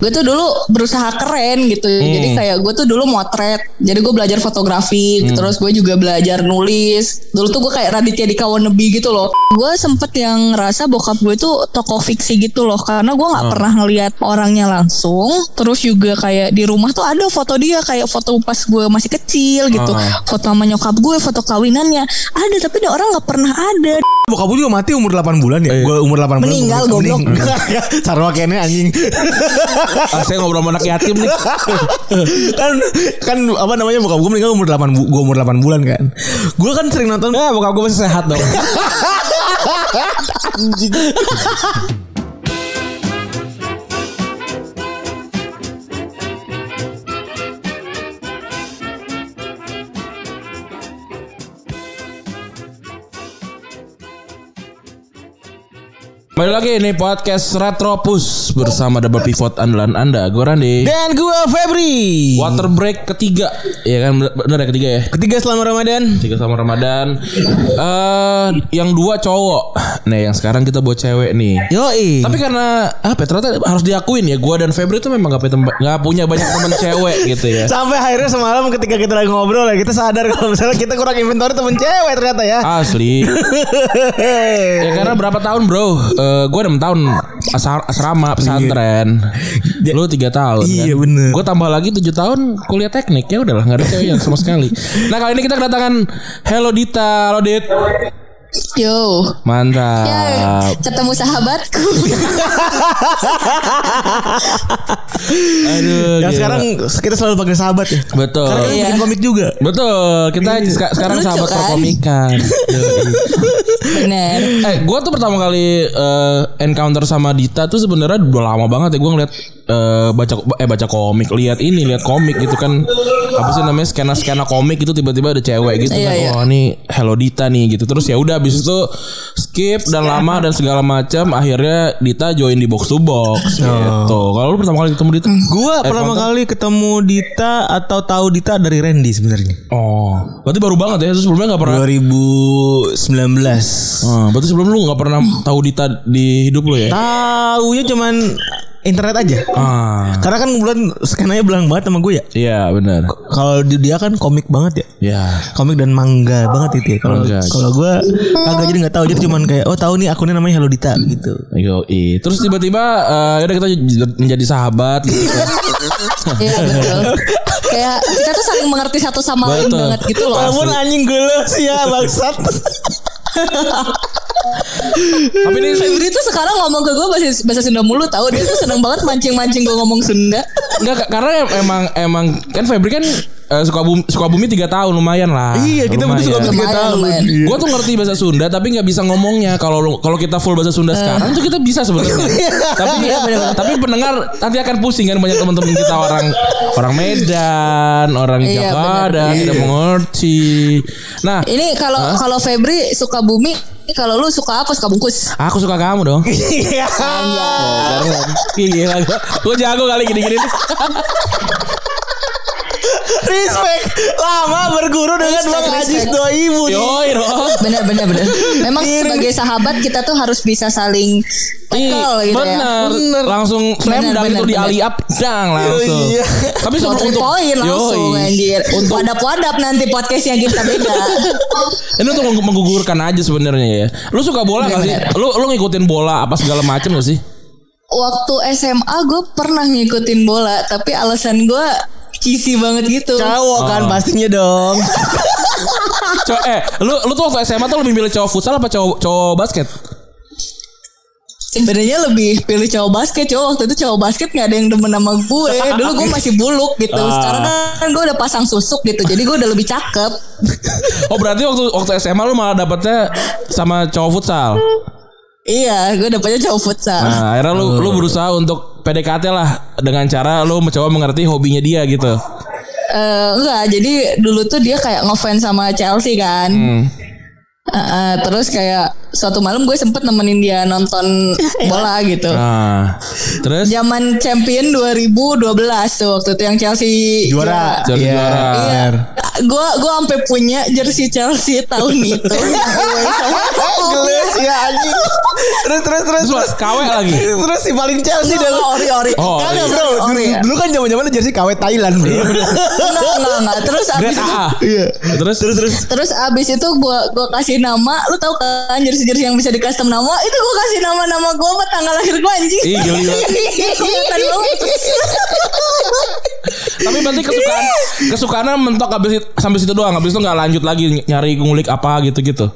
Gue tuh dulu berusaha keren gitu. Jadi kayak gue tuh dulu motret. Jadi gue belajar fotografi. Terus gue juga belajar nulis. Dulu tuh gue kayak Raditya di Kawanebi gitu loh. Gue sempet yang ngerasa bokap gue tuh toko fiksi gitu loh. Karena gue nggak pernah ngeliat orangnya langsung. Terus juga kayak di rumah tuh ada foto dia. Kayak foto pas gue masih kecil gitu. Foto sama nyokap gue, foto kawinannya. Ada tapi ada orang nggak pernah ada. Bokap gue juga mati umur 8 bulan ya? Gue umur 8 bulan. Meninggal, goblok. Sarwa kene anjing. Ah, saya ngobrol sama anak yatim nih. kan kan apa namanya bokap gue meninggal umur 8 bu, gue umur 8 bulan kan. Gue kan sering nonton Ya bokap gue masih sehat dong. Kembali lagi nih podcast Retropus bersama double pivot andalan Anda, gue Randi. dan gue Febri. Water break ketiga, ya kan bener ya ketiga ya. Ketiga selama Ramadan. Tiga sama Ramadan. Eh, yang dua cowok. Nih, yang sekarang kita buat cewek nih. Yoi. Tapi karena apa? ya, Ternyata harus diakuin ya. Gua dan Febri tuh memang gak nggak punya banyak teman cewek gitu ya. Sampai akhirnya semalam ketika kita lagi ngobrol ya kita sadar kalau misalnya kita kurang inventory temen cewek ternyata ya. Asli. ya karena berapa tahun bro? Eh, gue 6 tahun asar- asrama pesantren. Lu 3 tahun. Iya, kan? bener. Gue tambah lagi 7 tahun kuliah teknik ya udahlah nggak ada cewek yang sama sekali. Nah kali ini kita kedatangan Hello Dita, Halo Dit. Yo. Ya, Mantap. ketemu sahabatku. Aduh. Yang gila. sekarang kita selalu panggil sahabat ya. betul. Karena kan Iya. bikin komik juga. Betul, kita seka- sekarang Lucu sahabat kan? perkomikan. Bener. eh, gue tuh pertama kali eh, encounter sama Dita tuh sebenarnya udah lama banget ya gue ngeliat eh, baca eh baca komik, lihat ini, lihat komik gitu kan. Apa sih namanya skena skena komik itu tiba-tiba ada cewek gitu Iya, kan. iya. Oh, ini Hello Dita nih gitu. Terus ya udah habis itu skip dan lama dan segala macam akhirnya Dita join di box to box gitu. Kalau lu pertama kali ketemu Dita? Gua Eh, pertama nonton? kali ketemu Dita atau tahu Dita dari Randy sebenarnya. Oh, berarti baru banget ya. Terus sebelumnya nggak pernah 2019. Ah, berarti sebelum lu nggak pernah tahu Dita di hidup lu ya? Taunya cuman internet aja. Ah, Karena kan kebetulan skenanya belang banget sama gue ya. iya benar. Kalau di- dia kan komik banget ya. Ya. Komik dan mangga banget itu ya. Kalau kalau gue agak jadi nggak tahu jadi cuman kayak oh tahu nih akunnya namanya Hello Dita gitu. Yo, Terus tiba-tiba eh udah kita menjadi sahabat gitu. Iya betul. Kayak kita tuh saling mengerti satu sama lain banget gitu loh. Walaupun anjing gue sih ya bangsat. Tapi ini Febri tuh sekarang ngomong ke gue bahasa, bahasa Sunda mulu tahu dia tuh seneng banget mancing-mancing gue ngomong Sunda. enggak karena em- emang emang kan Febri kan eh, suka bumi suka bumi tiga tahun lumayan lah. Iya, kita berdua suka Lumayan. tiga Lumayan, tahun. lumayan. Iya. Gue tuh ngerti bahasa Sunda tapi nggak bisa ngomongnya. Kalau kalau kita full bahasa Sunda sekarang tuh kita bisa sebenarnya. tapi tapi pendengar nanti akan pusing kan banyak teman-teman kita orang orang Medan, orang Iya, Jakarta tidak mengerti. Nah, Ini kalau kalau Febri suka bumi, kalau lu suka apa? Suka bungkus. aku suka kamu dong. Iya. Gila, gue jago kali gini-gini. Respect lama berguru dengan Respect, Bang Ajis respect. dua ibu nih. Yoi dong. Bener bener bener. Memang sebagai sahabat kita tuh harus bisa saling tackle gitu ya. bener. Langsung slam Bener, dunk bener, itu di bener. ali up dang langsung. Iya. Tapi sebelum untuk point langsung anjir. Untuk Wadap-wadap nanti podcast yang kita beda. ini untuk menggu- menggugurkan aja sebenarnya ya. Lu suka bola gak sih? Bener. Lu lu ngikutin bola apa segala macem gak sih? Waktu SMA gue pernah ngikutin bola, tapi alasan gue cheesy banget gitu. Cowok kan pastinya dong. Co- eh, lu lu tuh waktu SMA tuh lebih milih cowok futsal apa cowok cowok basket? Sebenarnya lebih pilih cowok basket, cowok waktu itu cowok basket nggak ada yang demen sama gue. Dulu gue masih buluk gitu. Sekarang kan gue udah pasang susuk gitu, jadi gue udah lebih cakep. Oh berarti waktu waktu SMA lu malah dapetnya sama cowok futsal. Iya, gue dapetnya cowok futsal. Nah, akhirnya lu lu berusaha untuk PDKT lah dengan cara lu mencoba mengerti hobinya dia gitu. Eh, enggak, jadi dulu tuh dia kayak ngefans sama Chelsea kan. Hmm. Eh, eh, terus kayak suatu malam gue sempet nemenin dia nonton bola gitu. Nah, terus Zaman champion 2012 tuh waktu itu yang Chelsea Juara. Chelsea Iya. juara. Iya. Gue gue sampai punya jersey Chelsea tahun itu. Ya anjing. terus terus terus Terus KW lagi. Terus si paling Chelsea dan ori ori. Oh, Kagak iya. bro, Ori, dulu, ya. dulu kan zaman zamannya jersey KW Thailand bro. Enggak enggak enggak. Terus abis itu. Iya. Terus Terus terus. Terus abis itu gue gua kasih nama Lu tau kan jersey-jersey yang bisa di custom nama Itu gue kasih nama-nama gue sama tanggal lahir gue anjing. Kelihatan banget. Tapi berarti kesukaan kesukaannya mentok habis itu, sampai situ doang. Habis itu nggak lanjut lagi ny- nyari ngulik apa gitu-gitu.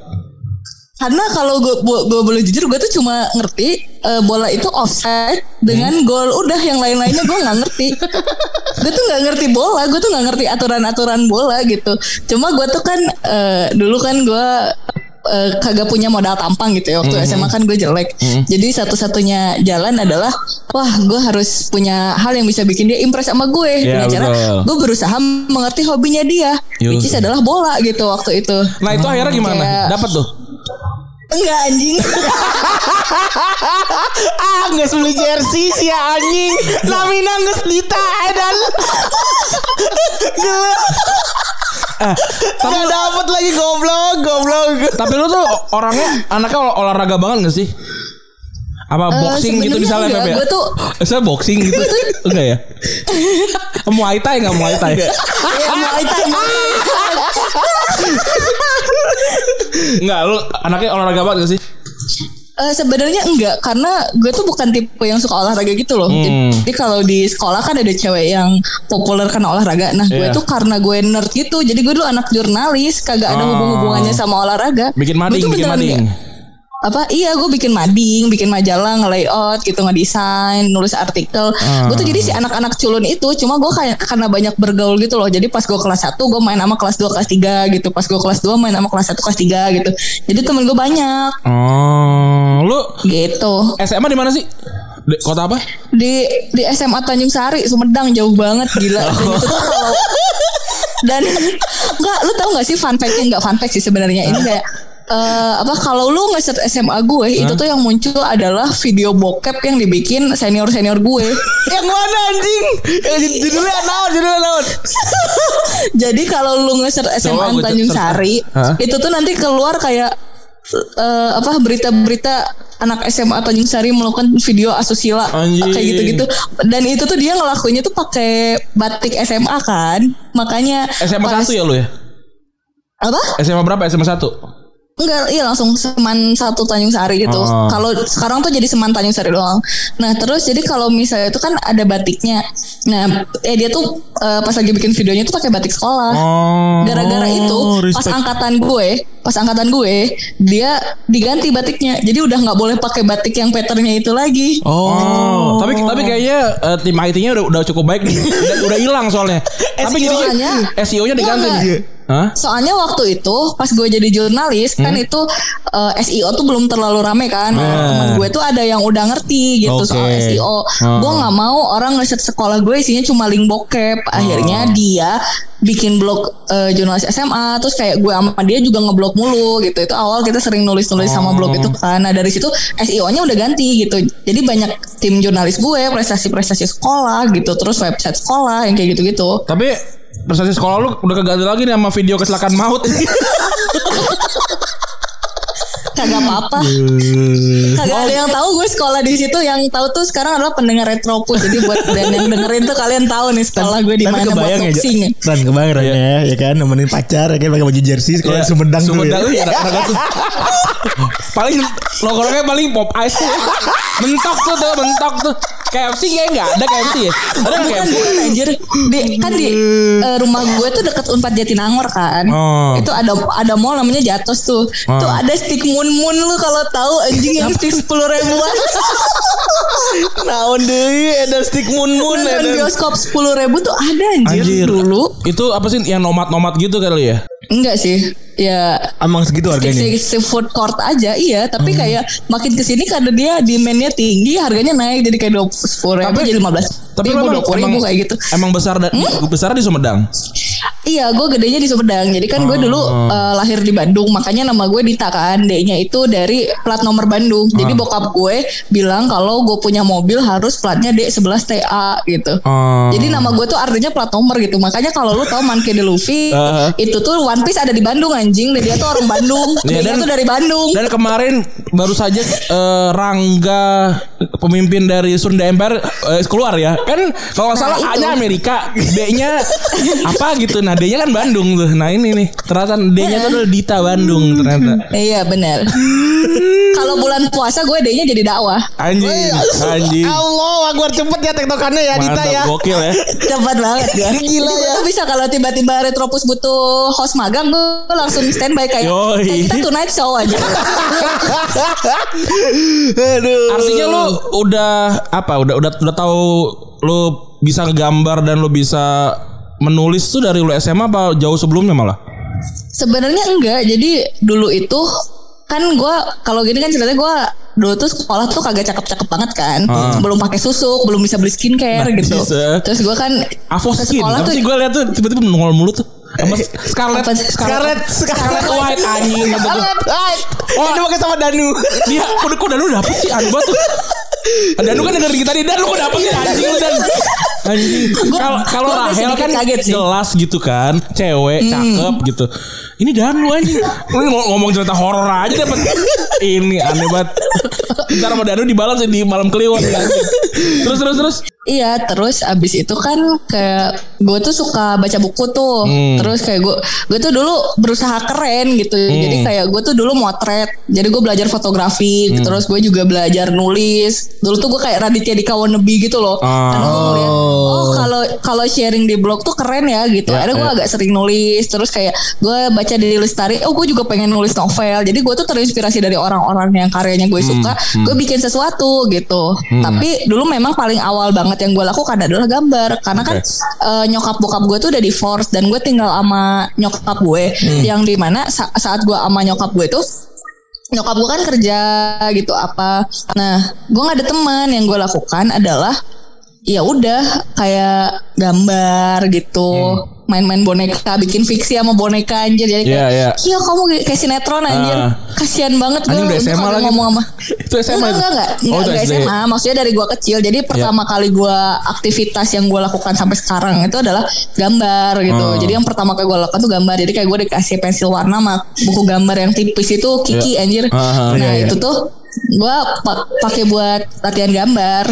Karena kalau gue gue boleh jujur gue tuh cuma ngerti eh, bola itu offside dengan gol udah yang lain-lainnya gue nggak ngerti. gue tuh nggak ngerti bola, gue tuh nggak ngerti aturan-aturan bola gitu. Cuma gue tuh kan eh, dulu kan gue eh, kagak punya modal tampang gitu ya waktu SMA kan gue jelek. Jadi satu-satunya jalan adalah wah gue harus punya hal yang bisa bikin dia impress sama gue. Iya, Dengan cara gue berusaha mengerti hobinya dia, Iya, which is adalah bola gitu waktu itu. Nah itu akhirnya gimana? Kayak- Dapat tuh. Enggak anjing. Ah, nggak beli jersey si anjing. Namina nggak dita dan. Gila. Nggak dapet lagi goblok, goblok. Tapi lu tuh orangnya anaknya ol- olahraga banget gak sih? Apa boxing gitu misalnya enggak. Ya? Gua tuh- Eh, Saya boxing gitu. enggak ya? Muay Thai enggak Muay Thai? Iya, Muay Thai, Muay Thai. Enggak, lu anaknya olahraga banget gak sih? Eh, sebenarnya enggak karena gue tuh bukan tipe yang suka olahraga gitu loh. Hmm. Jadi kalau di sekolah kan ada cewek yang populer karena olahraga. Nah, gue Iya. tuh karena gue nerd gitu. Jadi gue dulu anak jurnalis, kagak ada Oh. hubung-hubungannya sama olahraga. Bikin Gue mading, bikin mading. Apa? Iya gue bikin mading bikin majalah nge-layout gitu ngedesain nulis artikel. Ah. gue tuh jadi si anak-anak culun itu cuma gue kayak karena banyak bergaul gitu loh. Jadi pas gue kelas 1 gue main sama kelas 2 kelas 3 gitu. Pas gue kelas 2 main sama kelas 1 kelas 3 gitu. Jadi temen gue banyak. Oh, lu gitu. SMA di mana sih? Di kota apa? di di SMA Tanjung Sari Sumedang jauh banget gila. Dan itu tuh kalau dan nggak lu tahu nggak sih fun fact-nya? Nggak fun fact sih sebenarnya. Ini kayak eh, apa kalau lu ngeset SMA gue itu tuh yang muncul adalah video bokep yang dibikin senior senior gue Yang mana anjing? Yang jud- judulnya naon, judulnya naon? jadi kalau lu ngeset SMA Tanjung. Sari Hah? itu tuh nanti keluar kayak eh, apa berita-berita anak SMA Tanjung Sari melakukan video asusila Anjing. kayak gitu-gitu dan itu tuh dia ngelakuinnya tuh pakai batik SMA kan makanya SMA 1 ya lu ya? apa SMA berapa? SMA 1? Enggak, iya langsung Seman satu Tanjung Sari gitu. Oh. Kalau sekarang tuh jadi Seman Tanjung Sari doang. Nah terus jadi kalau misalnya itu kan ada batiknya. Nah, eh dia tuh eh, pas lagi bikin videonya tuh pakai batik sekolah. Oh. Gara-gara itu pas respect. angkatan gue, pas angkatan gue dia diganti batiknya. Jadi udah nggak boleh pakai batik yang patternnya itu lagi. Oh, tapi tapi kayaknya eh, tim IT-nya udah udah cukup baik nih. udah udah hilang soalnya. tapi SEO-nya? SEO-nya diganti Enggak, nih. Hah? Soalnya waktu itu pas gue jadi jurnalis kan Hmm? itu eh, SEO tuh belum terlalu rame kan. Nah, Ah. Temen gue tuh ada yang udah ngerti gitu Oke. soal SEO. Ah. Gue nggak mau orang ngeset sekolah gue isinya cuma link bokep. Ah. Akhirnya dia bikin blog eh, jurnalis SMA terus kayak gue sama dia juga ngeblog mulu gitu. Itu awal kita sering nulis-nulis sama blog itu kan. Nah, dari situ SEO-nya udah ganti gitu. Jadi banyak tim jurnalis gue, prestasi-prestasi sekolah gitu, terus website sekolah yang kayak gitu-gitu. Tapi prestasi sekolah lu udah keganti lagi nih sama video kecelakaan maut. Kagak apa-apa. Kagak ada yang tahu gue sekolah di situ. Yang tahu tuh sekarang adalah pendengar retropus. Jadi buat dan yang dengerin tuh kalian tahu nih sekolah gue di mana buat kebayang ya, boxing. Ran kebayang Ran ya, ya kan nemenin pacar ya kan pakai baju jersey sekolah Iya. Sumedang tuh Sumedang ya. tuh ya tuh. paling logonya paling pop ice tuh. mentok tuh tuh mentok tuh. KFC kayak enggak ada KFC ya. Ada nggak Bukan KFC? bukan anjir. Di, kan di eh, rumah gue tuh deket Unpad Jatinangor kan. Oh. Itu ada ada mall namanya Jatos tuh. Tuh ada stick moon moon lu kalau tahu anjing yang stick sepuluh ribuan. Naon deui ada stick mun mun Nonton bioskop sepuluh ribu tuh ada anjir, Anjir. dulu. Itu apa sih yang nomad-nomad gitu kali ya? Enggak sih. Ya Amang segitu harganya. si, si food court aja iya tapi kayak makin ke sini karena dia demandnya tinggi harganya naik jadi kayak dua sepuluh ribu Tapi- jadi lima belas Tapi ribu memang, dua puluh ribu emang, kayak gitu emang besar dan besar di Sumedang. iya gue gedenya di Sumedang jadi kan gue dulu eh, lahir di Bandung makanya nama gue Dita kan D-nya itu dari plat nomor Bandung jadi bokap gue bilang kalau gue punya mobil harus platnya D11 TA gitu Oh. Jadi nama gue tuh artinya plat nomor gitu. Makanya kalau lu tahu Monkey D. Luffy Uh-huh. itu tuh One Piece ada di Bandung anjing dan dia tuh orang Bandung. Iya, dia dan- tuh dari Bandung. Dan kemarin baru saja eh, Rangga pemimpin dari Sunda Empire eh, keluar ya. Kan kalau nggak salah Nah, itu. A-nya Amerika, B-nya apa gitu. Nah, D-nya kan Bandung tuh. Nah, ini nih. Ternyata D-nya tuh adalah Dita Bandung ternyata. Iya benar. Kalau bulan puasa gue D-nya jadi dakwah. Anjing, anjing. Allah, Akbar cepet ya tektokannya ya Dita Mantap, ya. gokil ya. Cepat banget ya. Gila gue ya. bisa kalau tiba-tiba Retropus butuh host magang gue langsung standby kayak, Yoi. kayak kita tonight show aja. Aduh. Artinya lu udah apa? Udah udah udah tahu lu bisa ngegambar dan lu bisa menulis tuh dari lu SMA apa jauh sebelumnya malah? Sebenarnya enggak. Jadi dulu itu kan gue kalau gini kan ceritanya gue dulu tuh sekolah tuh kagak cakep-cakep banget kan. Belum pakai susuk, belum bisa beli skincare Nah, gitu. bisa. Terus gue kan Avoskin. sekolah Apa tuh sih gue lihat tuh tiba-tiba nongol mulu tuh. Apa Scarlett? Scarlett Scarlett White anjing gitu tuh. Oh, ini pakai sama Danu. Dia kok Danu dapet sih? Aneh banget tuh. Danu kan dengerin kita nih Dan lu kok dapet sih? Anjing lu Dan Anjing. Kalau kalau Rahel kan kaget sih. jelas gitu kan Cewek cakep gitu. Ini Danu anjing. Lu ngom- ngomong cerita horor aja dapet. Ini aneh banget. Ntar sama Danu dibalas di malam kliwon. Terus terus terus Iya, terus abis itu kan kayak gue tuh suka baca buku tuh. Hmm. Terus kayak gue, gue tuh dulu berusaha keren gitu. Hmm. Jadi kayak gue tuh dulu motret. Jadi gue belajar fotografi. Hmm. Terus gue juga belajar nulis. Dulu tuh gue kayak Raditya di Kawanebi gitu loh. Ah. Karena gue ngeliat, oh kalau kalau sharing di blog tuh keren ya gitu. Ya, Akhirnya gue ya. agak sering nulis. Terus kayak gue baca di Lestari. Oh gue juga pengen nulis novel. Jadi gue tuh terinspirasi dari orang-orang yang karyanya gue suka. Hmm. Gue bikin sesuatu gitu. Tapi dulu memang paling awal banget yang gue lakukan adalah gambar. Karena kan eh, nyokap bokap gue tuh udah divorce dan gue tinggal sama nyokap gue. Yang di mana sa- saat gue sama nyokap gue tuh nyokap gue kan kerja gitu apa. Nah gue nggak ada teman. Yang gue lakukan adalah ya udah kayak gambar gitu. Main-main boneka bikin fiksi sama boneka anjir. Jadi kayak Iya, iya. iya kamu kayak sinetron anjir. Ah. kasihan banget gue udah SMA lagi. ngomong sama Itu SMA enggak enggak enggak, Oh, enggak. SMA maksudnya dari gue kecil. Jadi pertama kali gue aktivitas yang gue lakukan sampai sekarang itu adalah gambar gitu. Oh. jadi yang pertama kali gue lakukan tuh gambar. Jadi kayak gue dikasih pensil warna sama buku gambar yang tipis itu Kiki anjir. Ah, ah, nah iya, iya. itu tuh gue pa- pakai buat latihan gambar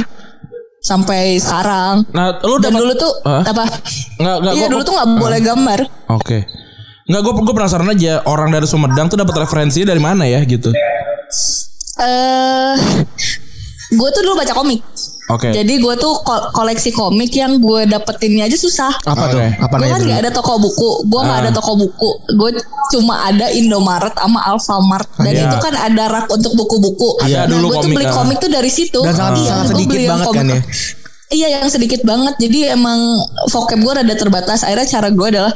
sampai sekarang Nah lu dan dulu tuh Hah? apa Nggak, nggak, iya gua- dulu tuh nggak boleh gambar Oke. Nggak gue gue penasaran aja orang dari Sumedang tuh dapat referensinya dari mana ya gitu. eh gue tuh dulu baca komik Oke. jadi gue tuh ko- koleksi komik yang gue dapetinnya aja susah Apa tuh? Oke. Apa gue namanya kan gak ada toko buku gue nggak Ah. ada toko buku gue cuma ada Indomaret sama Alfamart dan Iya. itu kan ada rak untuk buku-buku Ada nah, dulu gue tuh komik, beli ah. komik tuh dari situ Dan sangat- Iya, sangat sedikit beli yang banget kan ya? Iya yang sedikit banget. Jadi emang vocab gue rada terbatas. Akhirnya cara gue adalah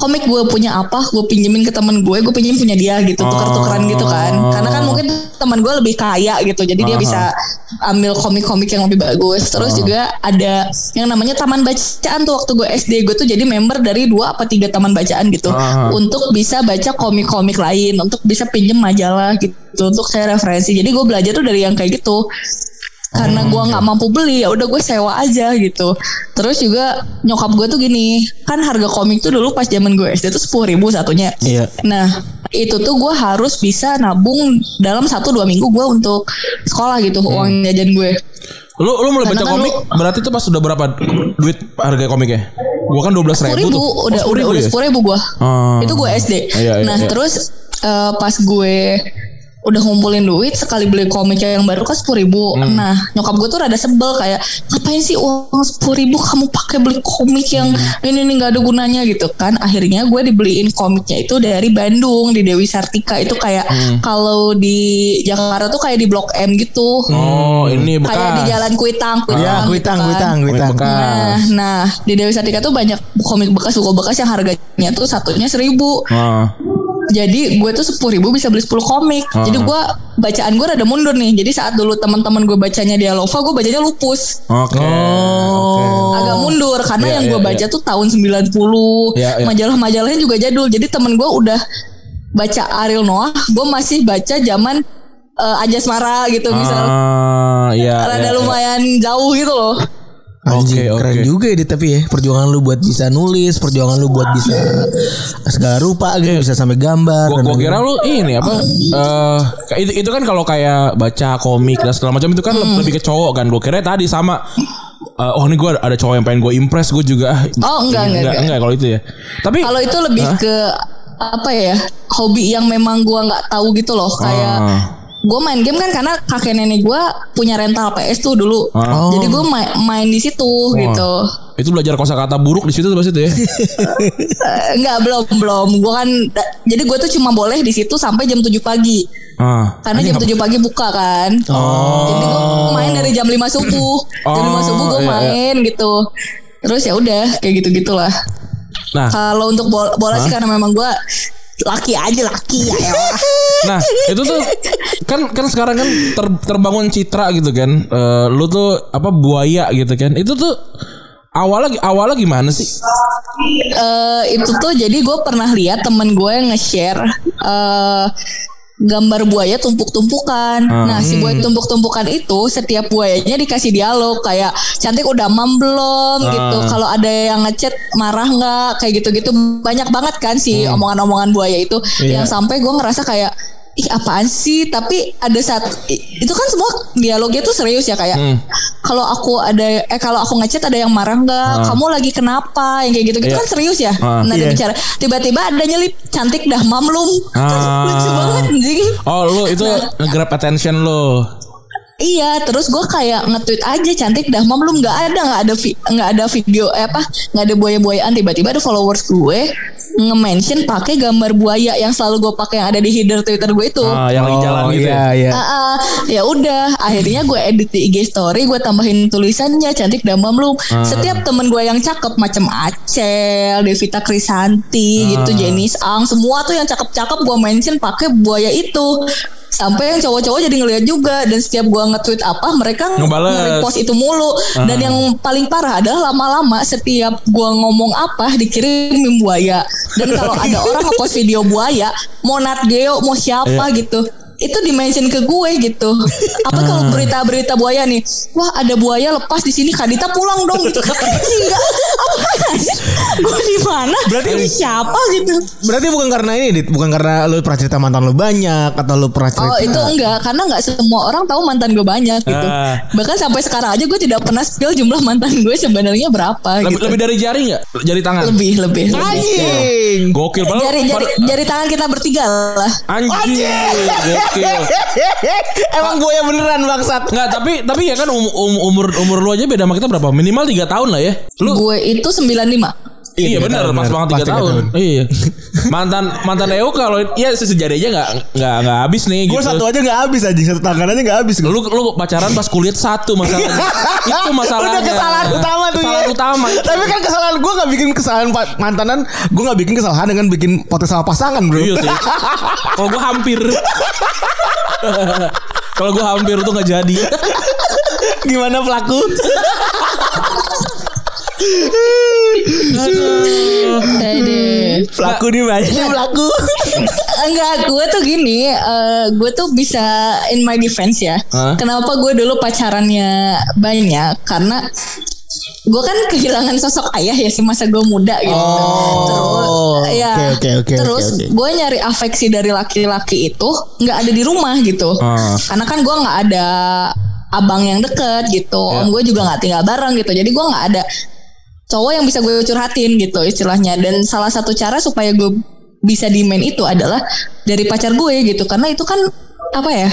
Komik gue punya apa Gue pinjemin ke temen gue Gue pinjemin punya dia gitu. Tuker-tukeran gitu kan. Karena kan mungkin teman gue lebih kaya gitu. Jadi dia bisa ambil komik-komik yang lebih bagus. Terus juga ada Yang namanya taman bacaan tuh. Waktu gue SD Gue tuh jadi member dari dua apa tiga taman bacaan gitu. Untuk bisa baca komik-komik lain. Untuk bisa pinjem majalah gitu. Untuk saya referensi. Jadi gue belajar tuh dari yang kayak gitu karena Oh, gua nggak mampu beli ya udah gue sewa aja gitu terus juga nyokap gue tuh gini kan harga komik tuh dulu pas zaman gue SD tuh sepuluh ribu satunya Iya. nah itu tuh gue harus bisa nabung dalam satu dua minggu gue untuk sekolah gitu Hmm. uang jajan gue Lu lu mulai baca kan komik berarti itu pas sudah berapa duit harga komiknya? Gua kan 12 sepuluh ribu, ribu tuh. udah Oh, udah 10.000 udah ya? sepuluh ribu gue Ah. itu gue SD Iya, iya, nah iya. terus eh, pas gue udah ngumpulin duit sekali beli komik yang baru kan sepuluh ribu Hmm. nah nyokap gue tuh rada sebel kayak ngapain sih uang sepuluh ribu kamu pakai beli komik yang Hmm. ini nih nggak ada gunanya gitu kan akhirnya gue dibeliin komiknya itu dari Bandung di Dewi Sartika itu kayak Hmm. kalau di Jakarta tuh kayak di Blok M gitu Oh, ini bekas. kayak di Jalan Kuitang Kuitang, Ya, gitu kuitang, kan. kuitang. Nah, nah di Dewi Sartika tuh banyak komik bekas buku bekas yang harganya tuh satunya seribu. Ah. Jadi gue tuh sepuluh ribu bisa beli 10 komik. Jadi gue bacaan gue rada mundur nih. Jadi saat dulu teman-teman gue bacanya Dialova, gue bacanya Lupus. Oke. Oke. Agak mundur karena Iya, yang gue iya, baca iya. tuh tahun 90. Iya, iya. Majalah-majalahnya juga jadul. Jadi temen gue udah baca Ariel Noah, gue masih baca zaman eh, Anjasmara gitu misal. Ah, iya. Rada iya, iya. lumayan jauh gitu loh. Anjing, Oke, keren oke. juga ya tapi ya perjuangan lu buat bisa nulis, perjuangan lu buat bisa segala rupa gitu, bisa sampai gambar. Gua, dan gua kira lu ini apa eh kayak itu, itu kan kalau kayak baca komik dan segala macam itu kan Hmm. lebih ke cowok kan. Gua kira tadi sama eh, oh ini gue ada cowok yang pengen gue impress gue juga ah, Oh, enggak, enggak, enggak, enggak. kalau itu ya. Tapi Kalau itu lebih ke apa ya hobi yang memang gua nggak tahu gitu loh kayak Ah. Gue main game kan karena kakek nenek gue punya rental PS tuh dulu. Ah. jadi gue main, main di situ gitu. Itu belajar kosakata buruk di situ tuh pasti tuh ya. Enggak belum belum. Gue kan jadi gue tuh cuma boleh di situ sampai jam 7 pagi. Ah. karena jam 7 pagi buka kan. Jadi gue main dari jam 5 subuh. Jam 5 subuh gue Oh, iya, main gitu. Terus ya udah kayak gitu gitulah Nah, kalau untuk bola, bola sih karena memang gue laki aja laki ya. Nah, itu tuh kan kan sekarang kan ter- terbangun citra gitu kan. Eh, lu tuh apa buaya gitu kan. Itu tuh awalnya awalnya gimana sih? eh itu tuh jadi gue pernah lihat temen gue yang nge-share eh gambar buaya tumpuk-tumpukan. Nah, si buaya tumpuk-tumpukan itu setiap buayanya dikasih dialog kayak cantik udah mam belum gitu. Kalau ada yang ngechat marah nggak? kayak gitu-gitu. Banyak banget kan si omongan-omongan buaya itu. Yang sampai gue ngerasa kayak ih apaan sih? Tapi ada saat itu kan semua dialognya tuh serius ya kayak kalau aku ada eh kalau aku ngechat ada yang marah nggak? Kamu lagi kenapa? Yang kayak gitu gitu Iya. kan serius ya Ah. nada Iya. bicara. Tiba-tiba ada nyelip cantik dah mamlum. Ah. lucu banget anjing. Oh, lu itu nge-grab attention lu. Iya, terus gue kayak nge-tweet aja cantik dah mamlum. Nggak ada nggak ada vi- nggak ada video eh apa nggak ada buaya-buayaan. Tiba-tiba ada followers gue nge-mention pakai gambar buaya yang selalu gue pakai yang ada di header Twitter gue itu. Ah, yang lagi jalan Oh, gitu iya, ya. iya. Ah, ah. ya udah akhirnya gue edit di IG story gue tambahin tulisannya cantik dan mamlum setiap temen gue yang cakep macam Acel Devita Krisanti gitu Jenis Ang semua tuh yang cakep-cakep gue mention pakai buaya itu sampai yang cowok-cowok jadi ngeliat juga. Dan setiap gue nge-tweet apa mereka nge-repost itu mulu. Dan yang paling parah adalah lama-lama setiap gue ngomong apa dikirimin buaya. Dan kalau ada orang nge-post video buaya mau Nat Geo mau siapa gitu itu dimention ke gue gitu apa kalau berita-berita buaya nih wah ada buaya lepas di sini Kadita pulang dong gitu enggak apa gue di mana Berarti- Ini siapa gitu Berarti bukan karena ini, Dit. Bukan karena lu pernah cerita mantan lu banyak atau lu pernah cerita. Oh itu enggak karena enggak semua orang tahu mantan gue banyak gitu. Ah. Bahkan sampai sekarang aja gue tidak pernah skill jumlah mantan gue sebenarnya berapa Lebih, gitu. lebih dari jari nggak? Jari tangan. lebih lebih. lebih. Anjing. Gokil padahal. Jari jari jari tangan kita bertiga lah. Anjing. Gokil. Emang buaya beneran bangsat. Enggak, tapi tapi ya kan um- um- umur umur lu aja beda sama kita berapa? Minimal 3 tahun lah ya. Lu Gue itu 95 Iya, tiga benar, pas banget tiga tahun. tahun. Iya. Mantan mantan Eo kalau ya sejari aja nggak nggak nggak habis nih Gue gitu. satu aja gak habis anjing Satu tangan aja gak habis gua. Lu lu pacaran pas kuliah satu masalahnya. Itu masalahnya. Udah kesalahan utama tuh Kesalahan ya. utama. Tapi kan kesalahan gue gak bikin kesalahan mantanan Gue gak bikin kesalahan dengan bikin potes sama pasangan bro Iya sih. Kalau gua hampir. Kalau gua hampir tuh nggak jadi. Gimana pelaku? Pelaku nih banyak nih pelaku Enggak, gue tuh gini, eh, gue tuh bisa in my defense ya. Hah? Kenapa gue dulu pacarannya banyak? Karena gue kan kehilangan sosok ayah ya si masa gue muda gitu. Oh, terus, ya, oke, oke, oke, terus oke, oke. gue nyari afeksi dari laki-laki itu nggak ada di rumah gitu. Ah. Karena kan gue nggak ada abang yang deket gitu, Ya. om gue juga nggak tinggal bareng gitu. Jadi gue nggak ada cowok yang bisa gue curhatin gitu istilahnya. Dan salah satu cara supaya gue bisa demand itu adalah dari pacar gue gitu. Karena itu kan apa ya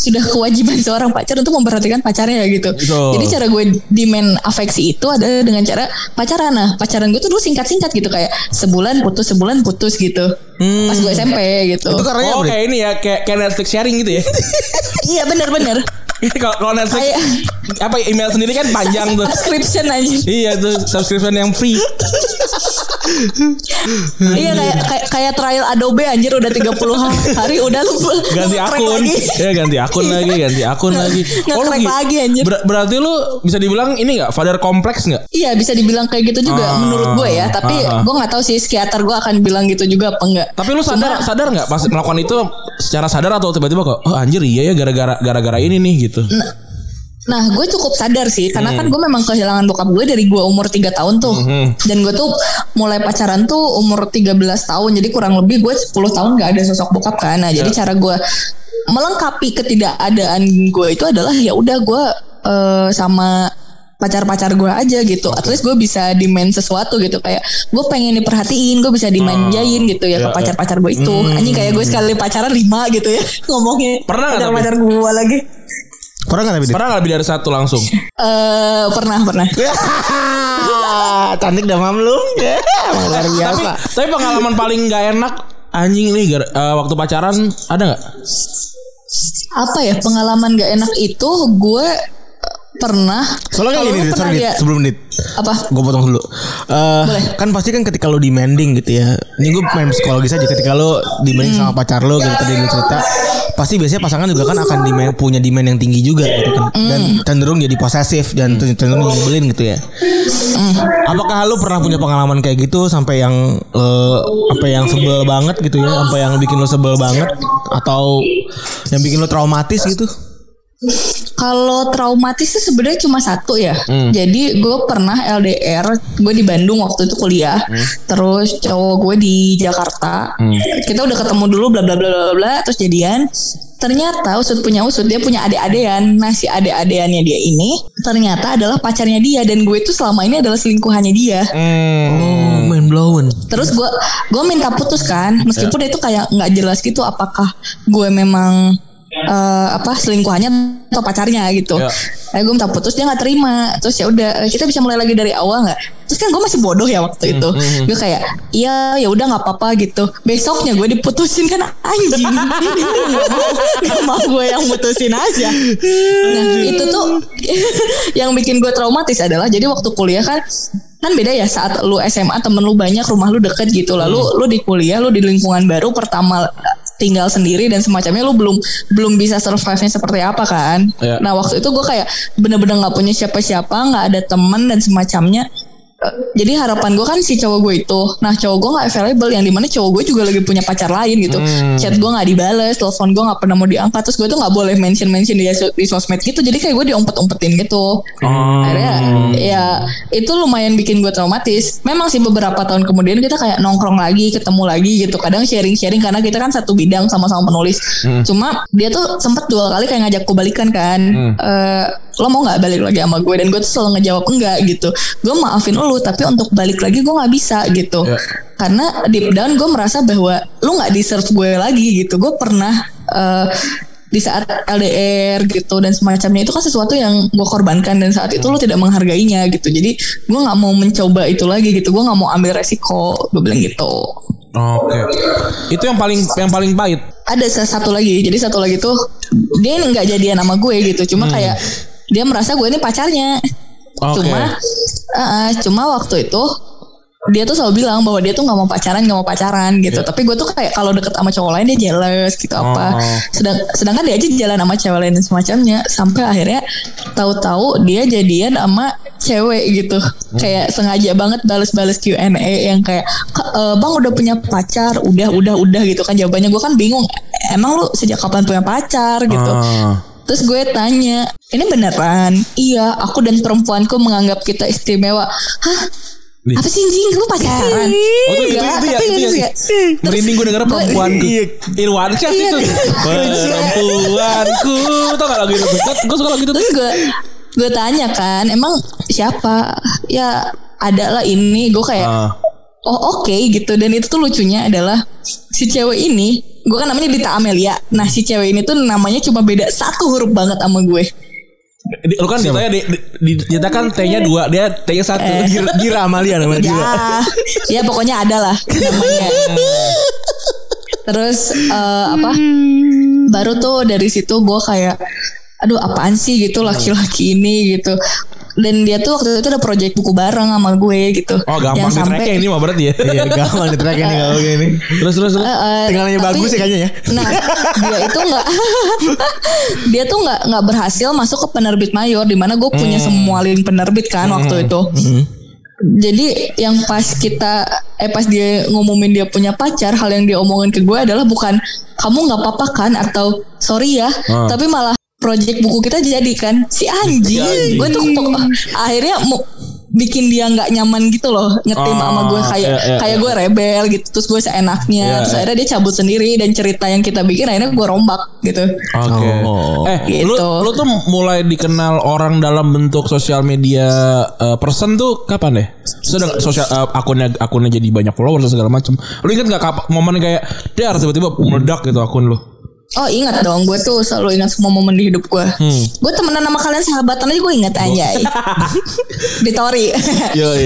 sudah kewajiban seorang pacar untuk memperhatikan pacarnya gitu. Betul. jadi cara gue demand afeksi itu adalah dengan cara pacaran. Nah pacaran gue tuh dulu singkat-singkat gitu. Kayak sebulan putus sebulan putus gitu. Pas gue SMP gitu. Itu Oh kayak ini ya kayak kayak Netflix sharing gitu ya. iya bener-bener. Ini kalau kalau Netflix Kayak- apa email sendiri kan panjang tuh. subscription aja Iya tuh subscription yang free. Iya kayak kayak kayak trial Adobe anjir udah 30 hari udah lu ganti akun lagi. ya ganti akun lagi ganti akun lagi Oh, Nge-crack gi- lagi, anjir. ber- berarti lu bisa dibilang ini nggak father kompleks nggak Iya bisa dibilang kayak gitu juga Ah, menurut gue ya. Tapi ah, ah. gue nggak tahu sih psikiater gue akan bilang gitu juga apa enggak. tapi lu sadar sadar nggak pas melakukan itu secara sadar atau tiba-tiba kok oh anjir iya ya gara-gara gara-gara ini nih gitu Nah gue cukup sadar sih Karena kan gue memang kehilangan bokap gue Dari gue umur 3 tahun tuh Dan gue tuh mulai pacaran tuh umur 13 tahun Jadi kurang lebih gue 10 tahun gak ada sosok bokap kan Nah jadi cara gue melengkapi ketidakadaan gue itu adalah ya udah gue eh, sama pacar-pacar gue aja gitu. At least gue bisa demand sesuatu gitu kayak gue pengen diperhatiin, gue bisa dimanjain gitu ya, ya, ke pacar-pacar gue itu. Anjing kayak gue sekali pacaran lima gitu ya ngomongnya. Pernah nggak tapi? pacar gue lagi? Pernah nggak tapi? Pernah nggak lebih dari satu langsung? Eh pernah pernah. Cantik. Ya, emang luar tapi biasa. tapi pengalaman paling nggak enak anjing nih eh, waktu pacaran ada nggak? Apa ya pengalaman gak enak itu gue pernah. Soalnya kayak gini, Dit, sorry, Dit, liat- sebelum menit. apa? Gue potong dulu. Eh, Boleh. kan pasti kan ketika lo demanding gitu ya. Ini gue main psikologis aja ketika lo demanding sama pacar lo gitu tadi lo cerita. Pasti biasanya pasangan juga kan akan demand, punya demand yang tinggi juga gitu kan. Dan cenderung jadi posesif dan cenderung nyebelin gitu ya. Apakah lo pernah punya pengalaman kayak gitu sampai yang eh, apa yang sebel banget gitu ya, sampai yang bikin lo sebel banget atau yang bikin lo traumatis gitu? Kalau traumatis itu sebenarnya cuma satu ya. Hmm. Jadi gue pernah LDR, gue di Bandung waktu itu kuliah. Hmm. Terus cowok gue di Jakarta. Kita udah ketemu dulu bla bla bla bla bla, terus jadian. Ternyata usut punya usut dia punya adik-adean. Nah si adik-adeannya dia ini ternyata adalah pacarnya dia dan gue itu selama ini adalah selingkuhannya dia. Oh, main blown. Terus gue gue minta putus kan, meskipun Ya. itu kayak nggak jelas gitu apakah gue memang eh, apa selingkuhannya atau pacarnya gitu. Ya. Eh gue minta putus dia nggak terima. Terus ya udah eh, kita bisa mulai lagi dari awal nggak? Terus kan gue masih bodoh ya waktu Hmm, itu. Gue kayak iya ya udah nggak apa-apa gitu. Besoknya gue diputusin kan anjing. Gak mau gue yang mutusin aja. Nah itu tuh yang bikin gue traumatis adalah jadi waktu kuliah kan kan beda ya saat lu SMA temen lu banyak rumah lu deket gitu lalu Hmm. lu di kuliah lu di lingkungan baru pertama tinggal sendiri dan semacamnya lu belum belum bisa survive-nya seperti apa kan? Iya. nah waktu itu gue kayak bener-bener nggak punya siapa-siapa nggak ada temen dan semacamnya. Eh, jadi harapan gue kan si cowok gue itu. Nah cowok gue nggak available yang di mana cowok gue juga lagi punya pacar lain gitu. Hmm. chat gue nggak dibales telepon gue nggak pernah mau diangkat terus gue tuh nggak boleh mention mention di, di sosmed gitu. Jadi kayak gue diompet umpetin gitu akhirnya ya itu lumayan bikin gue traumatis. Memang sih beberapa tahun kemudian kita kayak nongkrong lagi ketemu lagi gitu. Kadang sharing sharing karena kita kan satu bidang sama-sama penulis. Cuma dia tuh sempet dua kali kayak ngajak gue balikan kan. Eh, lo mau nggak balik lagi sama gue dan gue tuh selalu ngejawab enggak gitu. Gue maafin lo tapi untuk balik lagi gue nggak bisa gitu. Ya. karena deep down gue merasa bahwa lu nggak deserve gue lagi gitu. Gue pernah eh, di saat LDR gitu dan semacamnya itu kan sesuatu yang gue korbankan dan saat itu lu tidak menghargainya gitu. Jadi gue nggak mau mencoba itu lagi gitu. Gue nggak mau ambil resiko gue bilang gitu. Oke. Itu yang paling yang paling pahit. ada sa- satu lagi. Jadi satu lagi tuh dia nggak jadian sama gue gitu. Cuma kayak dia merasa gue ini pacarnya. Oke. cuma eh, eh, cuma waktu itu dia tuh selalu bilang bahwa dia tuh nggak mau pacaran nggak mau pacaran gitu tapi gue tuh kayak kalau deket sama cowok lain dia jealous gitu apa Oh. sedang sedangkan dia aja jalan sama cewek lain dan semacamnya sampai akhirnya tahu-tahu dia jadian sama cewek gitu kayak sengaja banget balas-balas Q&A yang kayak "Kak, eh, bang udah punya pacar udah udah udah gitu kan jawabannya gue kan bingung emang lu sejak kapan punya pacar gitu Ah. Terus gue tanya, ini beneran? Iya, aku dan perempuanku menganggap kita istimewa. Hah? Nih. Apa sih anjing? Lu pacaran? Oh itu itu itu ya itu ya. enggak. Merinding gue denger gue- perempuanku. Iya. Irwansyah sih Iya. itu. Perempuanku. Tau gak lagu itu? Gue suka lagu itu tuh. Terus gue gue tanya kan, emang siapa? Ya ada lah ini. Gue kayak, Ah. oh oke gitu. Dan itu tuh lucunya adalah si cewek ini, gue kan namanya Dita Amelia. Nah si cewek ini tuh namanya cuma beda satu huruf banget sama gue. Di- Lu kan ditanya di, di, kan T-nya dua, dia T-nya satu. Gira, Gira Amalia namanya Gira. ya, ya pokoknya ada lah namanya. Terus eh, apa? Baru tuh dari situ gue kayak, aduh apaan sih gitu laki-laki ini gitu. Dan dia tuh waktu itu ada project buku bareng sama gue gitu. Oh gampang di tracknya ini mah berarti ya. Iya, gampang di track ini kalau gini. Terus terus terus. Eh, eh, Tinggal nanya tapi- bagus sih kayaknya ya. Nah, dia itu nggak, dia tuh nggak nggak berhasil masuk ke penerbit mayor, di mana gue punya semua link penerbit kan waktu itu. Jadi yang pas kita, eh pas dia ngumumin dia punya pacar, hal yang dia omongin ke gue adalah bukan kamu nggak apa-apa kan atau sorry ya, tapi malah project buku kita jadi kan si anjing gue tuh akhirnya mau bikin dia nggak nyaman gitu loh ngetim Oh, sama gue kayak iya, iya, kayak iya. gue rebel gitu terus gue seenaknya Iya, terus iya. akhirnya dia cabut sendiri dan cerita yang kita bikin akhirnya gue rombak gitu Oke. Oh. Eh, lu Gitu. lu tuh mulai dikenal orang dalam bentuk sosial media eh, person tuh kapan deh? Sudah sosial eh, akunnya akunnya jadi banyak followers dan segala macam. Lu inget nggak kap- momen kayak dia tiba-tiba meledak gitu akun lu? Oh ingat dong, gue tuh selalu ingat semua momen di hidup gue. Gue temenan sama kalian sahabatan aja gue ingat aja. di Tori.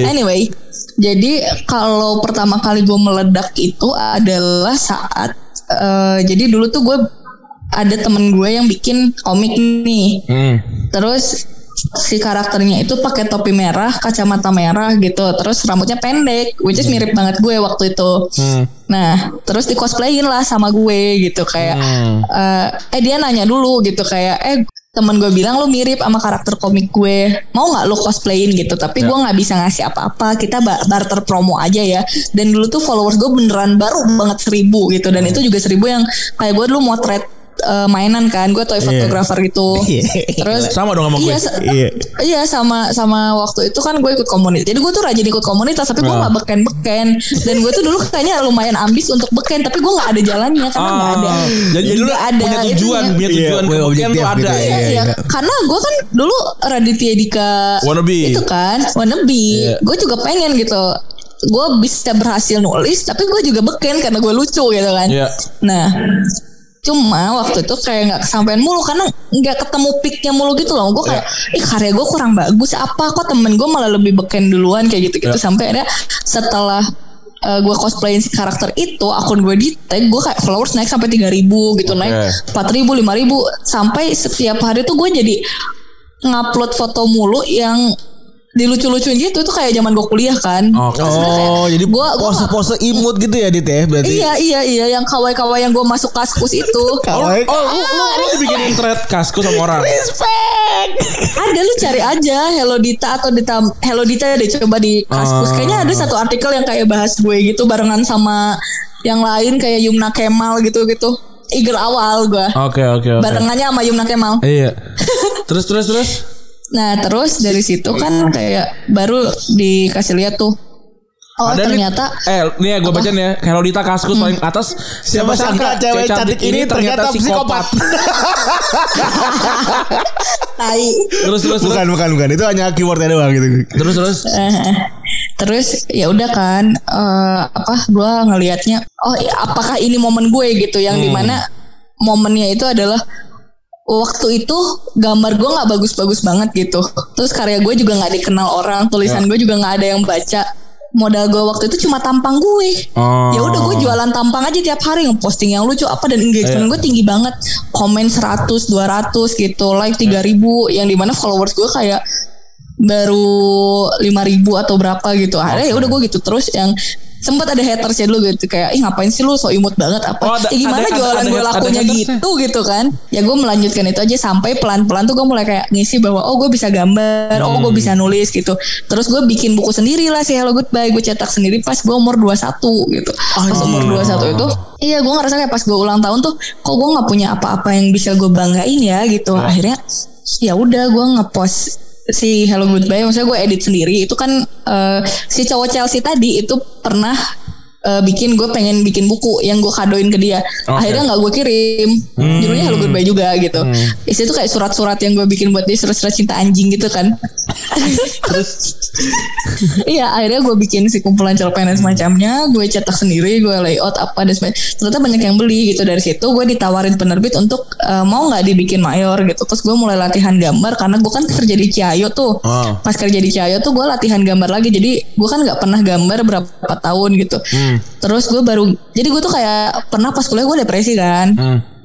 Anyway, jadi kalau pertama kali gue meledak itu adalah saat eh, jadi dulu tuh gue ada temen gue yang bikin komik nih. Hmm. Terus si karakternya itu pakai topi merah, kacamata merah gitu, terus rambutnya pendek, which is mirip banget gue waktu itu. Hmm. Nah, terus di cosplayin lah sama gue gitu kayak Hmm. eh, eh dia nanya dulu gitu kayak eh temen gue bilang lu mirip sama karakter komik gue. Mau nggak lu cosplayin gitu? Tapi gue nggak bisa ngasih apa-apa. Kita ba- barter promo aja ya. Dan dulu tuh followers gue beneran baru banget seribu gitu. Dan itu juga seribu yang kayak gue dulu motret eh, mainan kan gue toy photographer gitu Iya. terus Sama dong sama gue. iya, sa- Iya. iya sama sama waktu itu kan gue ikut komunitas jadi gue tuh rajin ikut komunitas tapi gue Nah. nggak beken beken dan gue tuh dulu kayaknya lumayan ambis untuk beken tapi gue nggak ada jalannya karena nggak ada Ah, jadi lu Nggak ada punya tujuan, itunya. punya Iya, tujuan kemudian objektif tuh ada. gitu ya. Iya, Iya, iya. iya. Karena gue kan dulu Raditya Dika Wannabe. Itu kan Wannabe Iya. Gue juga pengen gitu Gue bisa berhasil nulis Tapi gue juga beken Karena gue lucu gitu kan Iya. Nah Cuma waktu itu kayak nggak kesampaian mulu Karena nggak ketemu peaknya mulu gitu loh. Gue kayak Ih karya gue kurang bagus Apa kok temen gue malah lebih beken duluan Kayak gitu-gitu. Iya. Sampai ada setelah eh, gue cosplayin si karakter itu akun gue di tag gue kayak followers naik sampai 3000 gitu naik 4000 5000 sampai setiap hari tuh gue jadi ngupload foto mulu yang dilucu-lucuin gitu itu kayak zaman gue kuliah kan Oke. Oh, jadi Gua- gua pose-pose imut gitu ya Dit ya berarti. Iya iya iya yang kawaii-kawaii yang gue masuk kaskus itu. Kawaii. Oh, lu, lu, lu dibikinin thread kasku sama orang. ada lu cari aja Hello Dita atau Dita Hello Dita deh coba di kaskus. Ah. Kayaknya ada satu artikel yang kayak bahas gue gitu barengan sama yang lain kayak Yumna Kemal gitu gitu. Iger awal gue. Oke, oke, oke. Barengannya sama Yumna Kemal. Iya. Terus terus terus. Nah terus dari situ kan kayak baru dikasih lihat tuh. Oh Ada nih- ternyata eh nih ya gue bacain ya. Hello Dita Kaskus paling atas. Siapa sangka cewek cantik ini ternyata psikopat. tai. terus terus terus. Bukan bukan bukan. Itu hanya keywordnya doang gitu. terus terus. Eh, terus ya udah kan eh, apa gue ngelihatnya oh iya, apakah ini momen gue? gitu. Yang di mana momennya itu adalah waktu itu gambar gue nggak bagus-bagus banget gitu. Terus karya gue juga nggak dikenal orang tulisan gue juga nggak ada yang baca. Modal gue waktu itu cuma tampang gue. Oh. ya udah gue jualan tampang aja tiap hari ngeposting yang lucu apa dan engagement gue tinggi banget. Komen 100 200 gitu like 3000 yang di mana followers gue kayak baru 5000 atau berapa gitu. Akhirnya ya udah gue gitu terus yang sempat ada hatersnya dulu gitu kayak ih ngapain sih lu so imut banget? Apa? Oh, ada- ya gimana ada- jualan ada- gue ada lakunya hatersnya. gitu gitu kan. Ya gue melanjutkan itu aja sampai pelan-pelan tuh gue mulai kayak ngisi bahwa oh gue bisa gambar oh gue bisa nulis gitu. Terus gue bikin buku sendiri lah si Hello Goodbye gue cetak sendiri pas gue umur 21 gitu. Pas umur 21 itu iya gue ngerasa kayak pas gue ulang tahun tuh kok gue nggak punya apa-apa yang bisa gue banggain ya? gitu. Akhirnya ya udah gue ngepost si Hello Goodbye maksudnya gue edit sendiri itu kan eh, si cowok Chelsea tadi itu pernah eh, bikin gue pengen bikin buku yang gue kadoin ke dia. Oke. akhirnya nggak gue kirim. Judulnya Hello Goodbye juga gitu. Isi itu kayak surat-surat yang gue bikin buat dia surat-surat cinta anjing gitu kan. Iya akhirnya gue bikin si kumpulan cerpen dan semacamnya. Gue cetak sendiri gue layout apa dan sebagainya ternyata banyak yang beli gitu. Dari situ gue ditawarin penerbit untuk eh, mau nggak dibikin mayor gitu. Terus gue mulai latihan gambar karena gue kan kerja di Ciayo tuh. Oh. pas kerja di Ciayo tuh gue latihan gambar lagi. Jadi gue kan nggak pernah gambar berapa tahun gitu terus gue baru jadi gue tuh kayak pernah pas kuliah gue depresi kan.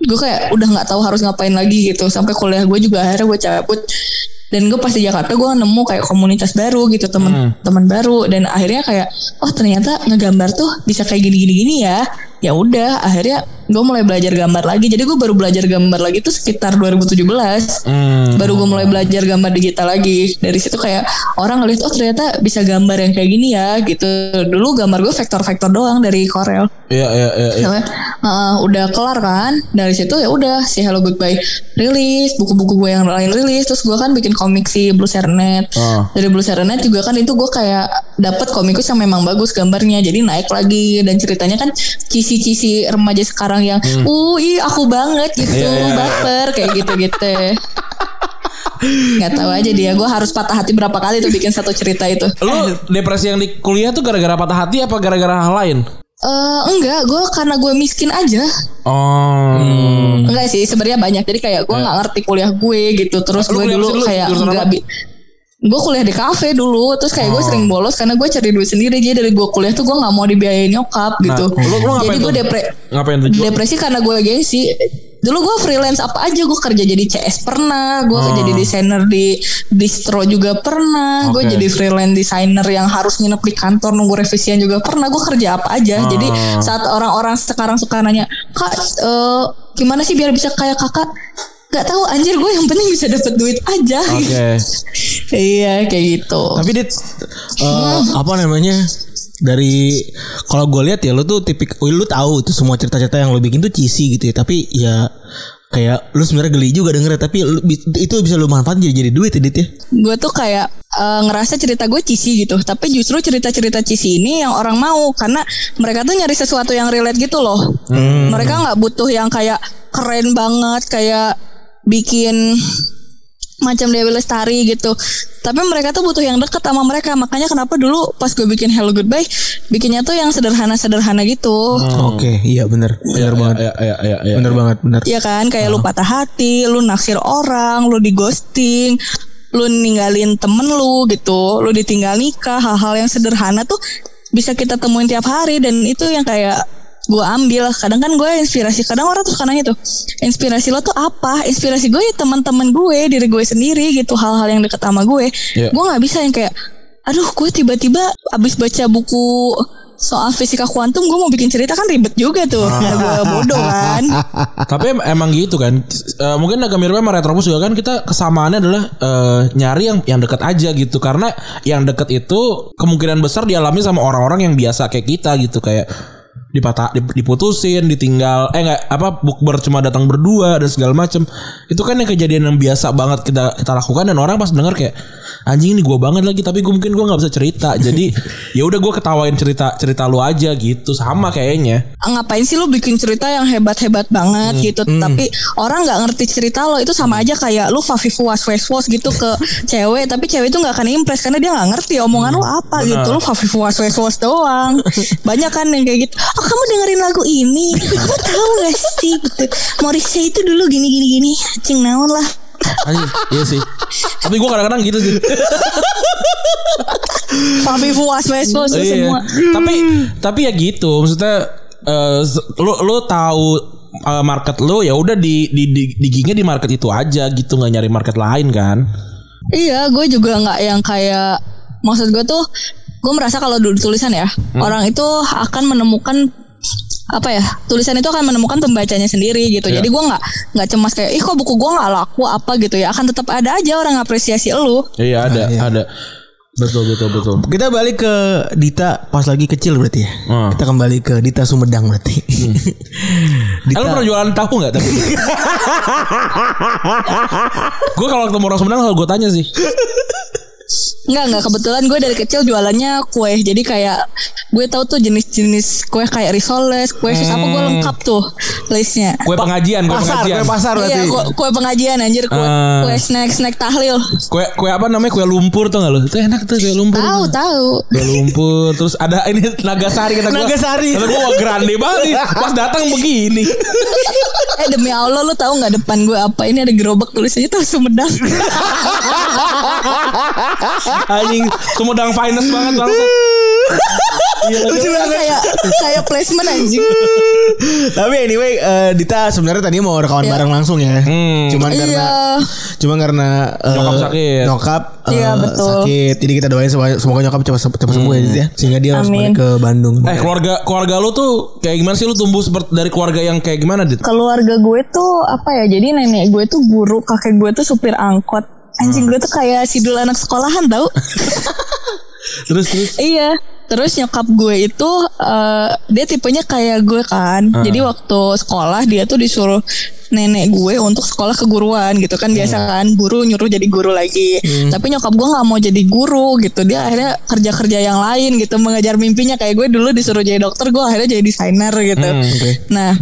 Gue kayak udah nggak tahu harus ngapain lagi gitu. Sampai kuliah gue juga akhirnya gue cabut. Dan gue pas di Jakarta gue nemu kayak komunitas baru gitu temen-temen baru. Dan akhirnya kayak oh ternyata ngegambar tuh bisa kayak gini-gini gini ya ya udah akhirnya gue mulai belajar gambar lagi. Jadi gue baru belajar gambar lagi tuh sekitar 2017 Hmm. baru gue mulai belajar gambar digital lagi. Dari situ kayak orang ngeliat oh ternyata bisa gambar yang kayak gini ya gitu. Dulu gambar gue vektor-vektor doang dari Corel. Iya iya iya. Soalnya Heeh, udah kelar kan? Dari situ ya udah si Hello Goodbye rilis buku-buku gue yang lain rilis. Terus gue kan bikin komik si Blue Serenade. Oh. dari Blue Serenade juga kan itu gue kayak dapat komikus yang memang bagus gambarnya. Jadi naik lagi dan ceritanya kan cisi-cisi remaja sekarang yang uh ih aku banget gitu Iya, iya, iya. baper kayak gitu-gitu. Nggak tahu aja dia gue harus patah hati berapa kali tuh bikin satu cerita itu. Lu depresi yang di kuliah tuh gara-gara patah hati apa gara-gara hal lain? Eh enggak gue karena gue miskin aja. Oh. Enggak sih sebenarnya banyak. Jadi kayak gue nggak ngerti kuliah gue gitu. Terus gue dulu kayak enggak gue kuliah di kafe dulu terus kayak gue sering bolos karena gue cari duit sendiri jadi dari gue kuliah tuh gue nggak mau dibiayain nyokap gitu lu- lu ngapain jadi gue depre Ngapain tuh? depresi karena gue gengsi dulu gue freelance apa aja gue kerja jadi CS pernah gue Oh. jadi desainer di distro juga pernah gue Oke. jadi freelance designer yang harus nginep di kantor nunggu revisian juga pernah gue kerja apa aja jadi Oh. saat orang-orang sekarang suka nanya kak eh, gimana sih biar bisa kayak kakak Gak tahu anjir gue yang penting bisa dapet duit aja Oke. iya kayak gitu Tapi dit eh, apa namanya? Dari kalau gue lihat ya lu tuh tipik lu tahu itu semua cerita-cerita yang lu bikin tuh cheesy gitu ya. Tapi ya kayak lu sebenarnya geli juga denger tapi lu, itu bisa lu manfaatin jadi jadi duit ya dit ya. gue tuh kayak eh, ngerasa cerita gue cheesy gitu tapi justru cerita-cerita cheesy ini yang orang mau karena mereka tuh nyari sesuatu yang relate gitu loh mereka nggak butuh yang kayak keren banget kayak bikin macam Dewi Lestari gitu. Tapi mereka tuh butuh yang deket sama mereka. Makanya kenapa dulu pas gue bikin Hello Goodbye bikinnya tuh yang sederhana-sederhana gitu. Oke, iya bener. Bener banget. Ya, ya, ya, ya, Bener ya. banget, bener. Iya kan? Kayak lu patah hati, lu naksir orang, lu di ghosting, lu ninggalin temen lu gitu, lu ditinggal nikah, hal-hal yang sederhana tuh bisa kita temuin tiap hari. Dan itu yang kayak gue ambil. Kadang kan gue inspirasi kadang orang tuh suka nanya tuh inspirasi lo tuh apa? Inspirasi gue ya teman-teman gue diri gue sendiri gitu hal-hal yang deket sama gue. Iya. gue nggak bisa yang kayak aduh gue tiba-tiba abis baca buku soal fisika kuantum gue mau bikin cerita kan ribet juga tuh. Karena gue bodoh kan. Tapi em- emang gitu kan. Eh, mungkin agak mirip sama Retropus juga kan. Kita kesamaannya adalah eh, nyari yang yang dekat aja gitu. Karena yang deket itu kemungkinan besar dialami sama orang-orang yang biasa kayak kita gitu. Kayak dipatah dip- diputusin ditinggal eh enggak apa bukber cuma datang berdua dan segala macem. Itu kan yang kejadian yang biasa banget kita kita lakukan dan orang pas denger kayak anjing ini gue banget lagi tapi gue mungkin gue nggak bisa cerita. Jadi ya udah gue ketawain cerita cerita lu aja gitu. Sama kayaknya. Ngapain sih lu bikin cerita yang hebat-hebat banget gitu? tapi orang nggak ngerti cerita lo. Itu sama aja kayak lu fafifu was was was gitu ke cewek tapi cewek itu nggak akan impress karena dia nggak ngerti omongan lu apa gitu. Lu fafifu was was was doang. Banyak kan yang kayak gitu. Oh kamu dengerin lagu ini? Kamu tahu gak sih? Gitu. Morrissey itu dulu gini gini gini. Cing naon lah Anjing, iya sih. Tapi gue kadang-kadang gitu sih. was was was tuh Iya. semua Tapi tapi ya gitu. Maksudnya se- lu lu tahu eh, market lu ya udah di di di, di gignya di market itu aja gitu nggak nyari market lain kan. Iya, gue juga nggak yang kayak maksud gue tuh gue merasa kalau dulu tulisan ya orang itu akan menemukan apa ya tulisan itu akan menemukan pembacanya sendiri gitu. Iya. Jadi gue nggak nggak cemas kayak ih kok buku gue nggak laku apa gitu ya akan tetap ada aja orang apresiasi lu. Iya ada ada. Betul betul betul. Kita balik ke Dita pas lagi kecil berarti ya. Hmm. Kita kembali ke Dita Sumedang berarti. Eh, lu pernah jualan tahu nggak tapi? gue kalau ketemu orang Sumedang selalu gue tanya sih. Nggak nggak kebetulan gue dari kecil jualannya kue. Jadi kayak gue tahu tuh jenis-jenis kue kayak risoles, kue sus apa gue lengkap tuh listnya. Kue pengajian, kue pasar, pengajian. kue pasar berarti. Iya, kue, kue pengajian anjir, kue, Ah. kue snack snack tahlil. Kue kue apa namanya kue lumpur tuh nggak lo? Itu enak tuh kue lumpur. Tahu tahu. Kue lumpur terus ada ini Nagasari kata gue. Nagasari. Kata gue wah grande banget nih. Pas datang begini. Eh demi Allah lu tahu nggak depan gue apa? Ini ada gerobak tulisannya tuh Sumedang. Anjing Sumedang finest banget bangsat. Lucu banget. kayak kayak placement anjing. Tapi anyway eh, Dita sebenarnya tadi mau rekaman bareng langsung ya. Cuman karena Iya. Cuman karena eh, Nyokap sakit. Nyokap eh, Iya, betul. sakit. Jadi kita doain semoga, semoga nyokap cepat cepat sembuh ya, Dit, ya. Sehingga dia harus Amin. balik ke Bandung. Eh keluarga keluarga lu tuh kayak gimana sih lu tumbuh seperti dari keluarga yang kayak gimana dit? Keluarga gue tuh apa ya? Jadi nenek gue tuh guru, kakek gue tuh supir angkot. Anjing gue tuh kayak sidul anak sekolahan tau Terus terus. Iya. Terus nyokap gue itu eh, dia tipenya kayak gue kan. Ah. Jadi waktu sekolah dia tuh disuruh nenek gue untuk sekolah keguruan gitu kan biasa Hmm. kan guru nyuruh jadi guru lagi. Tapi nyokap gue nggak mau jadi guru gitu. Dia akhirnya kerja-kerja yang lain gitu mengejar mimpinya kayak gue dulu disuruh jadi dokter gue akhirnya jadi desainer gitu. Hmm, oke. Nah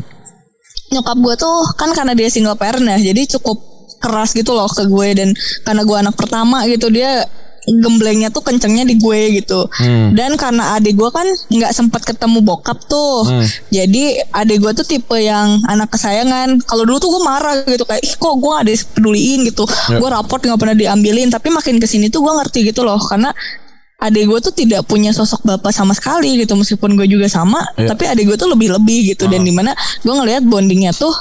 nyokap gue tuh kan karena dia single parent ya jadi cukup keras gitu loh ke gue dan karena gue anak pertama gitu dia gemblengnya tuh kencengnya di gue gitu. Dan karena adik gue kan nggak sempat ketemu bokap tuh. Jadi adik gue tuh tipe yang anak kesayangan. Kalau dulu tuh gue marah gitu kayak ih kok gue gak dipeduliin gitu? Gue raport nggak pernah diambilin. Tapi makin ke sini tuh gue ngerti gitu loh karena adik gue tuh tidak punya sosok bapak sama sekali gitu meskipun gue juga sama Iya. tapi adik gue tuh lebih lebih gitu. Dan di mana gue ngelihat bondingnya tuh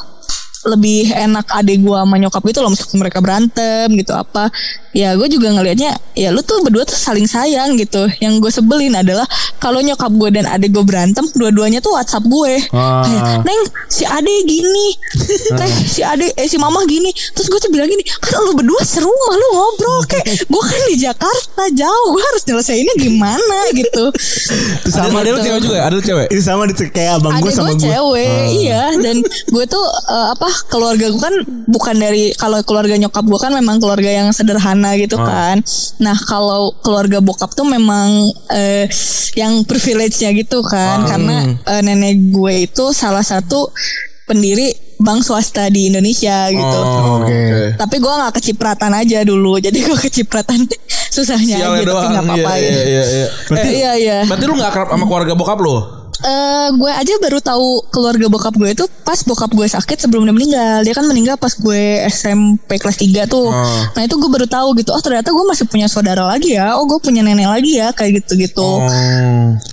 lebih enak adik gue sama nyokap gitu loh meskipun mereka berantem gitu apa ya gue juga ngelihatnya ya lu tuh berdua tuh saling sayang gitu. Yang gue sebelin adalah kalau nyokap gue dan adik gue berantem dua-duanya tuh WhatsApp gue. Ah. kayak neng si adik gini. Teh si adik eh si mama gini. Terus gue tuh bilang gini kan lu berdua serumah lu ngobrol. Kayak gue kan di Jakarta jauh. Gue harus nyelesainnya gimana gitu. Itu Sama ada lu cewek juga? Ya? Ada lu cewek? Itu sama di kayak abang gue sama gue gue. cewek iya. Dan gue tuh eh, apa keluarga gue kan bukan dari kalau keluarga nyokap gue kan memang keluarga yang sederhana gitu kan nah kalau keluarga bokap tuh memang eh, yang privilege-nya gitu kan karena eh, nenek gue itu salah satu pendiri bank swasta di Indonesia gitu Oh, Oke. tapi gue nggak kecipratan aja dulu jadi gue kecipratan susahnya Sialnya aja tapi doang. nggak apa-apa Iya, ya. iya, iya, iya. Eh, iya iya Berarti lu gak akrab sama keluarga bokap lu? Eh, gue aja baru tahu keluarga bokap gue itu pas bokap gue sakit sebelum dia meninggal. Dia kan meninggal pas gue SMP kelas 3 tuh. Oh. Nah itu gue baru tahu gitu. Oh ternyata gue masih punya saudara lagi ya. Oh gue punya nenek lagi ya kayak gitu-gitu. Oh.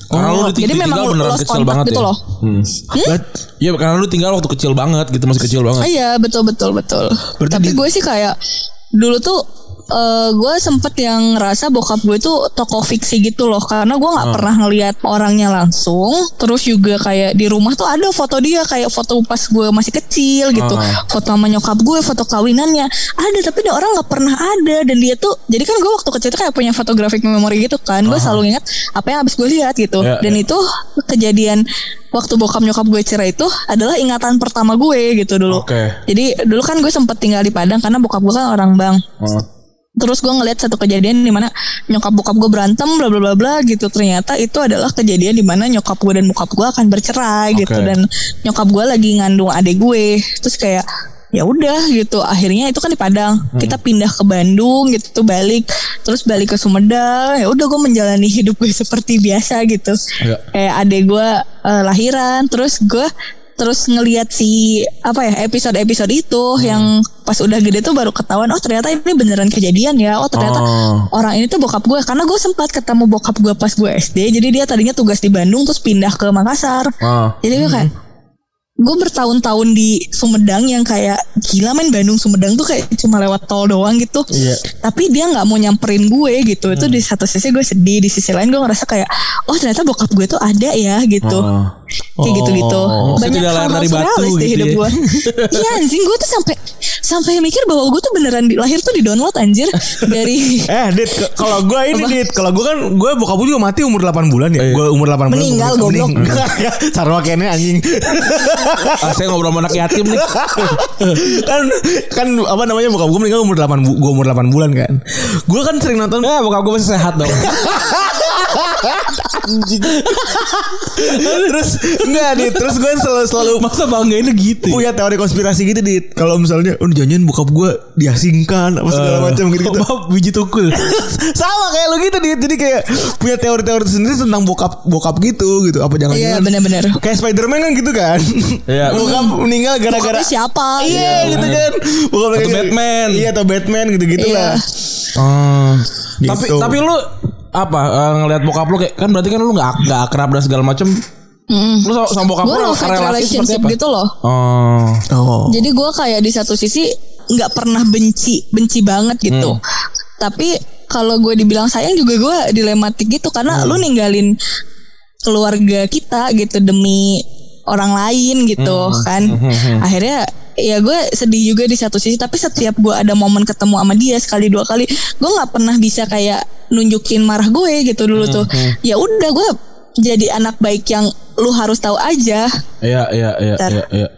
Karena lu diting- Jadi memang lost kecil banget gitu ya. loh. Hmm. Iya karena lu tinggal waktu kecil banget gitu masih kecil banget. Iya betul betul betul. Berarti Tapi di- gue sih kayak dulu tuh eh, gue sempet yang ngerasa bokap gue tuh tokoh fiksi gitu loh karena gue nggak pernah ngelihat orangnya langsung terus juga kayak di rumah tuh ada foto dia kayak foto pas gue masih kecil gitu Ah. foto sama nyokap gue foto kawinannya ada tapi dia orang nggak pernah ada dan dia tuh jadi kan gue waktu kecil tuh kayak punya photographic memory gitu kan gue selalu ingat apa yang habis gue lihat gitu Ya, dan ya. itu kejadian waktu bokap nyokap gue cerai itu adalah ingatan pertama gue gitu dulu Oke. jadi dulu kan gue sempet tinggal di Padang karena bokap gue kan orang Bang. Oh. Terus gue ngeliat satu kejadian di mana nyokap bokap gue berantem bla bla bla bla gitu. Ternyata itu adalah kejadian di mana nyokap gue dan bokap gue akan bercerai gitu Oke. dan nyokap gue lagi ngandung adik gue. Terus kayak ya udah gitu akhirnya itu kan di Padang kita pindah ke Bandung gitu tuh balik terus balik ke Sumedang ya udah gue menjalani hidup gue seperti biasa gitu Iya. kayak adek gue eh, lahiran terus gue terus ngelihat si apa ya episode-episode itu yang pas udah gede tuh baru ketahuan oh ternyata ini beneran kejadian ya. Oh ternyata Oh. orang ini tuh bokap gue. Karena gue sempat ketemu bokap gue pas gue SD jadi dia tadinya tugas di Bandung terus pindah ke Makassar. Ah. jadi gue kayak gue bertahun-tahun di Sumedang yang kayak gila main Bandung Sumedang tuh kayak cuma lewat tol doang gitu. Iya. Tapi dia nggak mau nyamperin gue gitu. Itu di satu sisi gue sedih, di sisi lain gue ngerasa kayak oh ternyata bokap gue tuh ada ya gitu. Oh. Kayak gitu-gitu. Maksudnya tidak lahir dari batu surrealis gitu hidup ya. gue. Iya anjing gue tuh sampai sampai mikir bahwa gue tuh beneran di, lahir tuh di download anjir dari Eh, Dit, kalau gue ini Dit, kalau gue kan gue bokap gue juga mati umur 8 bulan ya. Gue umur 8 bulan. Meninggal, goblok. Sarwa kene anjing. Ah, saya ngobrol sama anak yatim nih. kan kan apa namanya bokap gue meninggal umur 8 bu, gue umur 8 bulan kan. Gue kan sering nonton Ya bokap gue masih sehat dong. terus enggak Dit, terus gue selalu selalu Masa banggainnya gitu. punya teori konspirasi gitu Dit. Kalau misalnya oh janjian bokap gue diasingkan apa segala macam gitu. -gitu. Maaf biji tukul. Sama kayak lu gitu Dit. Jadi kayak punya teori-teori sendiri tentang bokap bokap gitu gitu. Apa jangan Iya bener-bener. Kayak Spider-Man kan gitu kan. Iya. bokap meninggal gara-gara siapa? Iya gitu kan. Bokap Atau kayak- Batman. Iya atau Batman gitu-gitu Iya. lah. Oh. Gitu. Tapi tapi lu apa eh, ngelihat bokap lu kayak kan berarti kan lu nggak nggak akrab dan segala macem. Lu sama, sama bokap Gue seperti relationship apa? gitu loh. Oh. Oh. Jadi gue kayak di satu sisi nggak pernah benci, benci banget gitu. Hmm. Tapi kalau gue dibilang sayang juga gue dilematik gitu karena Hmm. lu ninggalin keluarga kita gitu demi orang lain gitu Hmm. kan. Akhirnya ya gue sedih juga di satu sisi tapi setiap gue ada momen ketemu sama dia sekali dua kali gue nggak pernah bisa kayak nunjukin marah gue gitu dulu tuh ya udah gue jadi anak baik yang lu harus tahu aja Iya iya iya iya iya.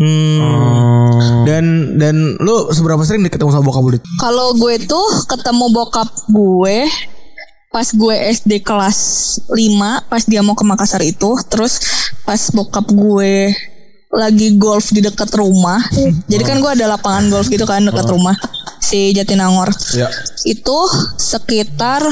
Hmm. Dan dan lu seberapa sering ketemu sama bokap lu? Kalau gue tuh ketemu bokap gue pas gue SD kelas 5 pas dia mau ke Makassar itu terus pas bokap gue lagi golf di dekat rumah jadi kan gue ada lapangan golf gitu kan dekat rumah si Jatinangor Iya. itu sekitar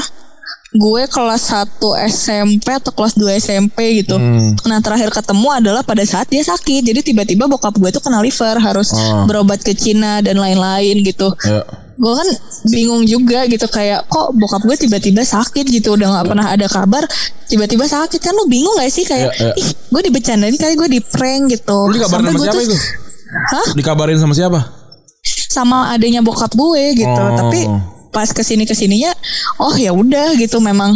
gue kelas 1 SMP atau kelas 2 SMP gitu. Nah, terakhir ketemu adalah pada saat dia sakit. Jadi tiba-tiba bokap gue tuh kena liver, harus berobat ke Cina dan lain-lain gitu. Iya. Gue kan bingung juga gitu kayak kok bokap gue tiba-tiba sakit gitu udah nggak pernah ada kabar tiba-tiba sakit kan lu bingung gak sih kayak Iya, iya. ih gue dibecandain kali gue di prank gitu Lu dikabarin sama siapa itu? Hah? Dikabarin sama siapa? sama adanya bokap gue gitu Oh. tapi pas ke sini ke sininya oh ya udah gitu memang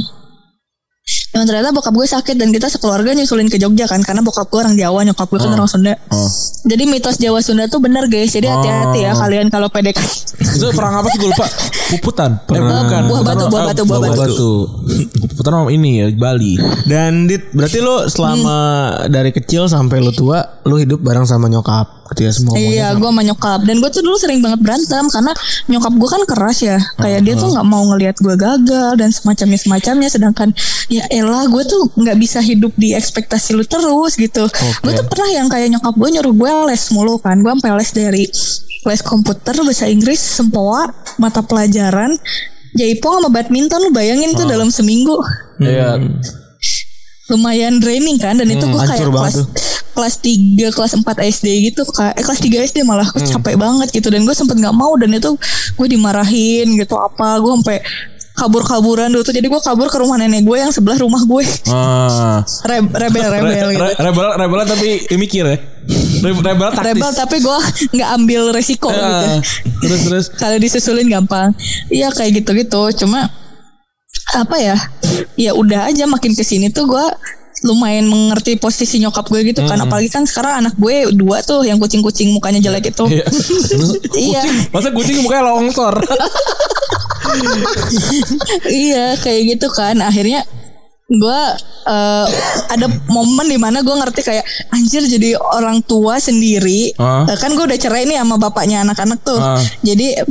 Emang ternyata bokap gue sakit dan kita sekeluarga nyusulin ke Jogja kan karena bokap gue orang Jawa nyokap gue kan orang Sunda. Jadi mitos Jawa Sunda tuh bener guys. Jadi hati-hati ya kalian kalau PDK. Itu perang apa sih gue lupa? Puputan. Eh, bukan. Buah batu, buah batu, buah batu. Puputan sama ini ya Bali. Dan dit berarti lu selama dari kecil sampai lu tua lu hidup bareng sama nyokap gitu ya semua Iya, gue sama nyokap. Dan gue tuh dulu sering banget berantem karena nyokap gue kan keras ya, kayak dia tuh nggak mau ngelihat gue gagal dan semacamnya semacamnya. Sedangkan ya elah gue tuh nggak bisa hidup di ekspektasi lu terus gitu. Gue tuh pernah yang kayak nyokap gue nyuruh gue les mulu kan, gue sampai les dari les komputer, bahasa Inggris, sempoa, mata pelajaran, jaipong sama badminton lu bayangin tuh dalam seminggu. Iya. lumayan draining kan dan itu gue kayak hancur banget kelas tuh. Kelas 3 kelas 4 SD gitu kayak eh, kelas 3 SD malah Hmm. capek banget gitu dan gue sempet nggak mau dan itu gue dimarahin gitu apa gue sampai kabur-kaburan dulu tuh jadi gue kabur ke rumah nenek gue yang sebelah rumah gue Ah. Re- rebel rebel gitu Re- rebel rebel tapi mikir ya. Rebel, rebel taktis. rebel tapi gue nggak ambil resiko gitu Ah, terus terus. kalau disusulin gampang iya kayak gitu-gitu cuma apa ya ya udah aja makin ke sini tuh gue lumayan mengerti posisi nyokap gue gitu kan apalagi kan sekarang anak gue dua tuh yang kucing-kucing mukanya jelek itu Iya. Iya. Kucing, masa kucing mukanya longsor. iya kayak gitu kan akhirnya gue eh, ada momen di mana gue ngerti kayak anjir jadi orang tua sendiri. Eh, kan gue udah cerai nih sama bapaknya anak-anak tuh Ah. jadi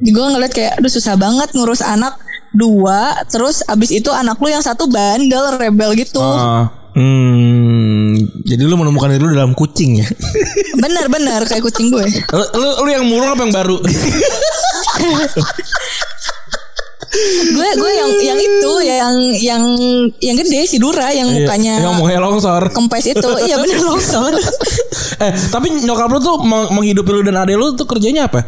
gue ngeliat kayak aduh susah banget ngurus anak dua terus abis itu anak lu yang satu bandel rebel gitu Ah. Hmm, jadi lu menemukan diri lu dalam kucing ya. benar-benar kayak kucing gue Lu, lu, lu yang murung apa yang baru? gue gue yang yang itu yang yang yang gede si Dura yang mukanya Iya, yang mukanya longsor. kempes itu iya bener longsor Eh, tapi nyokap lu tuh meng- menghidupi lu dan adek lu tuh kerjanya apa?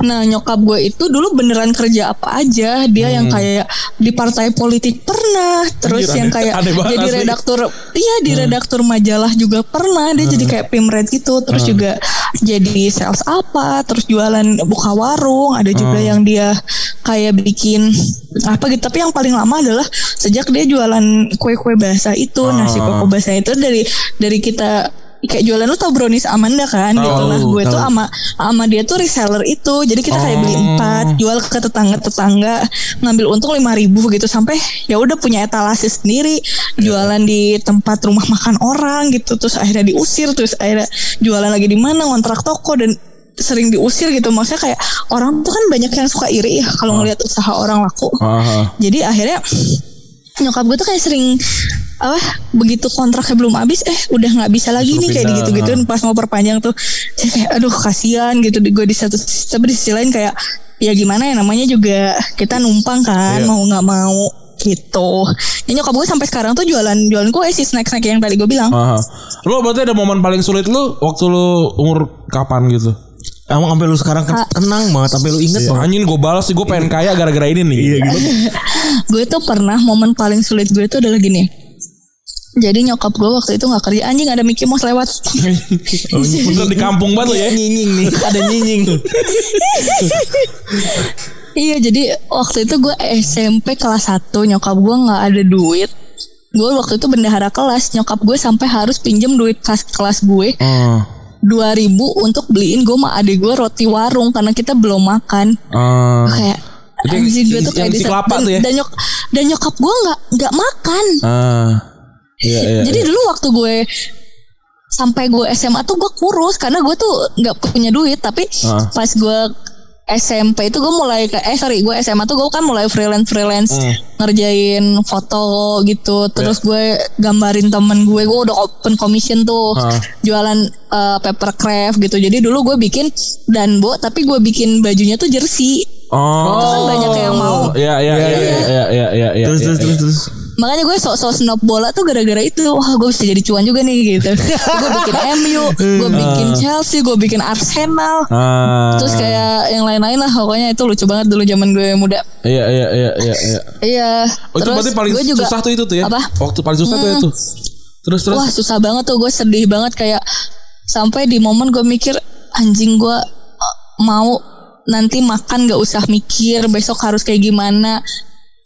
Nah nyokap gue itu dulu beneran kerja apa aja Dia yang kayak di partai politik pernah Terus Hmm. Anjir, yang aneh- kayak aneh jadi asli. Hmm. redaktur Iya di redaktur majalah juga pernah Dia jadi kayak pimret gitu Terus juga jadi sales apa Terus jualan buka warung Ada juga Hmm. yang dia kayak bikin apa gitu Tapi yang paling lama adalah Sejak dia jualan kue-kue basah itu Hmm. Nasi koko basah itu dari dari kita kayak jualan lu tau brownies Amanda kan? Gitu Tahu, nah gue tuh tahu. sama sama dia tuh reseller itu. Jadi kita kayak beli Oh. empat jual ke tetangga tetangga ngambil untung lima ribu gitu. Sampai ya udah punya etalase sendiri jualan di tempat rumah makan orang gitu. Terus akhirnya diusir terus akhirnya jualan lagi di mana ngontrak toko dan sering diusir gitu. Maksudnya kayak orang tuh kan banyak yang suka iri ya kalau ngelihat usaha orang laku. Ah. jadi akhirnya nyokap gue tuh kayak sering apa begitu kontraknya belum habis eh udah nggak bisa lagi Disuruh nih kayak gitu gituin pas mau perpanjang tuh saya kayak aduh kasihan gitu di gue di satu tapi di sisi lain kayak ya gimana ya namanya juga kita numpang kan Iya. mau nggak mau gitu ya nyokap gue sampai sekarang tuh jualan jualan kue sih snack snack yang tadi gue bilang Ah. Lu berarti ada momen paling sulit lu waktu lu umur kapan gitu? Emang sampai lu sekarang ken- kenang banget sampai lu inget banget. Anjing gue balas sih gue pengen kaya gara-gara ini nih. Iya gitu. gue tuh pernah momen paling sulit gue tuh adalah gini jadi nyokap gue waktu itu nggak kerja anjing ada Mickey Mouse lewat Bener di kampung banget ya. Nyinying nih, ada nyinying. Iya jadi waktu itu gue SMP kelas 1 nyokap gue nggak ada duit gue waktu itu bendahara kelas nyokap gue sampai harus pinjem duit kas kelas gue Ah. 2000 untuk beliin gue sama adik gue roti warung karena kita belum makan Ah. kayak anjing gue tuh kayak di kelapa dan, tuh ya? dan, nyok, dan nyokap gue nggak nggak makan Ah. Iya iya. jadi iya. dulu waktu gue sampai gue SMA tuh gue kurus karena gue tuh nggak punya duit tapi Ah. pas gue SMP itu gue mulai ke eh sorry gue SMA tuh gue kan mulai freelance freelance Hmm. ngerjain foto gitu terus gue gambarin temen gue gue udah open commission tuh Ah. jualan eh, paper craft gitu jadi dulu gue bikin danbo tapi gue bikin bajunya tuh jersey Oh. Itu kan banyak yang mau. Iya iya iya iya iya iya iya. iya, Terus iya, terus iya. terus terus. Makanya gue sok-sok snob bola tuh gara-gara itu Wah gue bisa jadi cuan juga nih gitu Gue bikin MU Gue bikin Chelsea Gue bikin Arsenal Ah. Terus kayak yang lain-lain lah Pokoknya itu lucu banget dulu zaman gue muda Iya iya iya iya iya. Iya Oh, itu Terus berarti paling gue juga- susah tuh itu tuh ya. Apa? Waktu paling susah tuh itu. Terus terus. Wah susah banget tuh Gue sedih banget kayak Sampai di momen gue mikir Anjing gue eh, Mau Nanti makan gak usah mikir Besok harus kayak gimana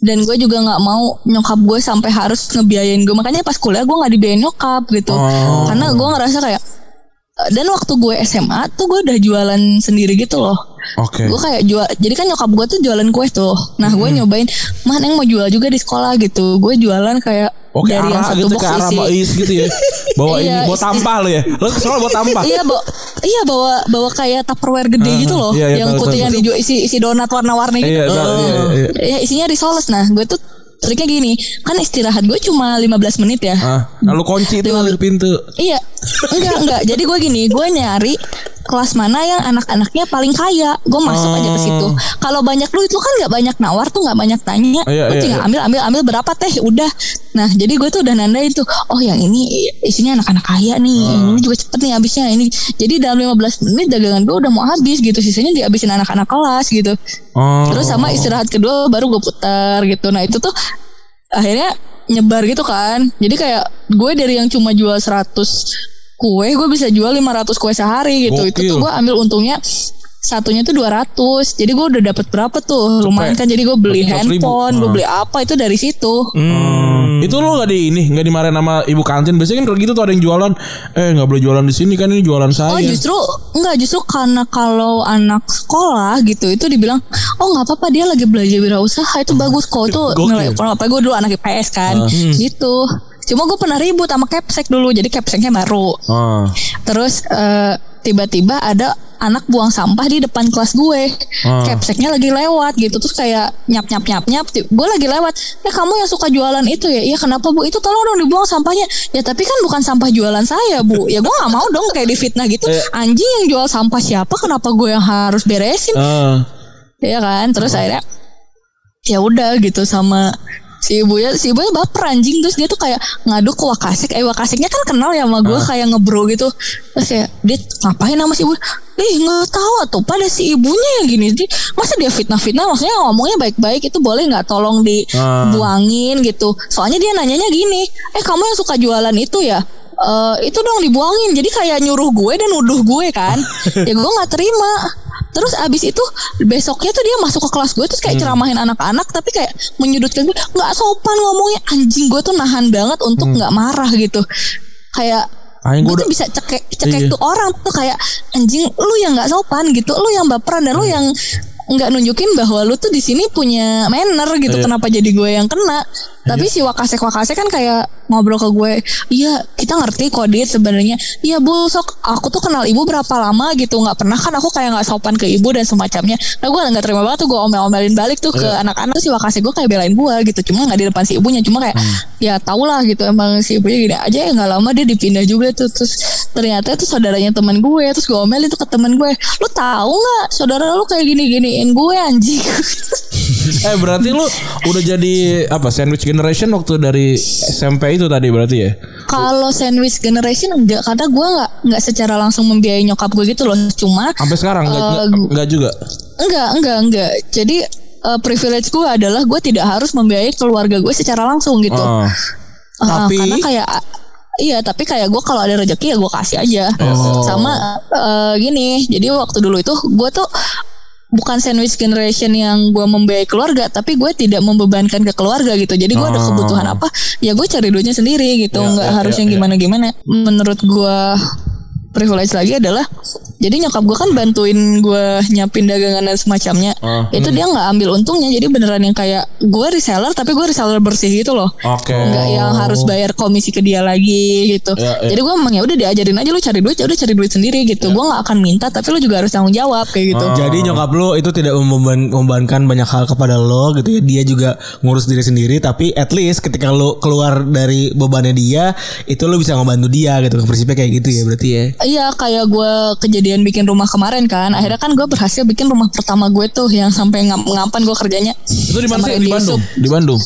dan gue juga nggak mau nyokap gue sampai harus ngebiayain gue makanya pas kuliah gue nggak dibiayain nyokap gitu Oh. karena gue ngerasa kayak dan waktu gue SMA tuh gue udah jualan sendiri gitu loh Oke. gue kayak jual jadi kan nyokap gue tuh jualan kue tuh nah gue nyobain mah yang mau jual juga di sekolah gitu gue jualan kayak Oke dari yang satu gitu box ke arah isi Mbak Is gitu ya. Bawa ini Iya, bawa isi- tampah lo ya. Lo soalnya bawa tampah. iya bawa iya bawa bawa kayak tupperware gede Ah, gitu loh iya, iya, yang tahu, putih yang dijual isi isi donat warna-warni gitu Iya, iya, iya. ya isinya risoles nah gue tuh triknya gini kan istirahat gue cuma 15 menit ya Ah, lalu kunci tuh pintu. Iya, enggak enggak. Jadi gue gini, gue nyari kelas mana yang anak-anaknya paling kaya, gue masuk aja ke situ. Kalau banyak duit lu kan nggak banyak nawar tuh nggak banyak tanya, Iya, lu iya, tinggal iya. ambil ambil ambil berapa teh, udah. Nah jadi gue tuh udah nandain tuh, oh yang ini isinya anak-anak kaya nih, yang ini juga cepet nih habisnya ini. Jadi dalam 15 menit dagangan gue udah mau habis gitu, sisanya dihabisin anak-anak kelas gitu. Oh. Terus sama istirahat kedua baru gue putar gitu. Nah itu tuh akhirnya nyebar gitu kan. Jadi kayak gue dari yang cuma jual 100 kue, gue bisa jual 500 kue sehari gitu. Itu tuh gue ambil untungnya satunya tuh 200 jadi gue udah dapet berapa tuh? Lumayan kan. Jadi gue beli Dapet 100 ribu. handphone gue Ah. beli apa itu dari situ. Hmm. Itu lo gak di ini nggak dimarahin sama ibu kantin? Biasanya kan kalau gitu tuh ada yang jualan eh nggak boleh jualan di sini kan ini jualan saya. Oh justru enggak justru karena kalau anak sekolah gitu itu dibilang oh nggak apa-apa dia lagi belajar wirausaha itu bagus kok. Itu nilai apa gue dulu anak IPS kan gitu cuma gue pernah ribut sama capsek dulu jadi capseknya baru. Ah. terus eh, tiba-tiba ada anak buang sampah di depan kelas gue. Ah. capseknya lagi lewat gitu terus kayak nyap nyap nyap nyap gue lagi lewat. Ya kamu yang suka jualan itu ya? Iya kenapa bu? Itu tolong dong dibuang sampahnya. Ya tapi kan bukan sampah jualan saya bu. Ya gue nggak mau dong kayak difitnah gitu. Eh. anjing yang jual sampah siapa? Kenapa gue yang harus beresin? Ah. ya kan? Terus akhirnya ya udah gitu sama si ibunya si ibunya baper anjing. Terus dia tuh kayak ngadu ke Wakasik eh Wakasiknya kan kenal ya sama gue kayak ngebro gitu. Terus kayak dia ngapain sama si ibu? Ih nggak tahu tuh pada si ibunya yang gini. Dia- masa dia fitnah-fitnah? Maksudnya ngomongnya baik-baik itu boleh nggak tolong dibuangin gitu? Soalnya dia nanyanya gini eh kamu yang suka jualan itu ya? Eh, itu dong dibuangin. Jadi kayak nyuruh gue dan nuduh gue kan. Ya gue nggak terima Terus abis itu besoknya tuh dia masuk ke kelas gue terus kayak ceramahin anak-anak tapi kayak menyudutkan gue nggak sopan ngomongnya anjing gue tuh nahan banget untuk nggak marah gitu. Kayak gue tuh bisa cekek cekek Iya. tuh orang tuh kayak anjing lu yang nggak sopan gitu. Lu yang baperan dan lu yang nggak nunjukin bahwa lu tuh di sini punya manner gitu. Iya. kenapa jadi gue yang kena tapi si wakasek wakasek kan kayak ngobrol ke gue iya kita ngerti kok dit sebenarnya. Iya bu sok aku tuh kenal ibu berapa lama gitu nggak pernah kan aku kayak nggak sopan ke ibu dan semacamnya. Nah gue nggak terima banget tuh gue omel-omelin balik tuh ke anak-anak si wakasek gue kayak belain gue gitu cuma nggak di depan si ibunya cuma kayak ya tau lah gitu emang si ibunya gini aja ya nggak lama dia dipindah juga tuh. Terus ternyata itu saudaranya teman gue terus gue omelin tuh ke teman gue lu tahu nggak saudara lu kayak gini giniin gue anjing? Eh berarti lu udah jadi apa sandwich generation waktu dari SMP itu tadi berarti ya? Kalau sandwich generation enggak karena gue nggak nggak secara langsung membiayai nyokap gue gitu loh cuma Sampai sekarang enggak Eh, enggak juga. enggak enggak enggak jadi eh, privilege gue adalah gue tidak harus membiayai keluarga gue secara langsung gitu Ah. Eh, Tapi- karena kayak Iya tapi kayak gue kalau ada rezeki ya gue kasih aja Sama eh, gini Jadi waktu dulu itu Gue tuh Bukan sandwich generation yang gue membiayai keluarga Tapi gue tidak membebankan ke keluarga gitu Jadi gue ada Oh. kebutuhan apa Ya gue cari duitnya sendiri gitu Ya, nggak ya, harus ya, yang ya. gimana-gimana Menurut gue Privilege lagi adalah Jadi nyokap gue kan bantuin gue nyiapin dagangan dan semacamnya. Ah. Itu dia nggak ambil untungnya. Jadi beneran yang kayak gue reseller tapi gue reseller bersih gitu loh. Oke. Nggak yang harus bayar komisi ke dia lagi gitu. Ya, ya. Jadi gue emang ya udah diajarin aja lu cari duit, ya udah cari duit sendiri gitu. Gue nggak akan minta tapi lu juga harus tanggung jawab kayak gitu. Jadi nyokap lo itu tidak membeban, membebankan banyak hal kepada lo gitu ya. Dia juga ngurus diri sendiri tapi at least ketika lo keluar dari bebannya dia itu lo bisa ngebantu dia gitu. Prinsipnya kayak gitu ya berarti ya. Iya kayak gue kejadian bikin rumah kemarin kan Akhirnya kan gue berhasil bikin rumah pertama gue tuh Yang sampai ngam ngapan gue kerjanya Itu di mana sih? Di Bandung. Di Bandung.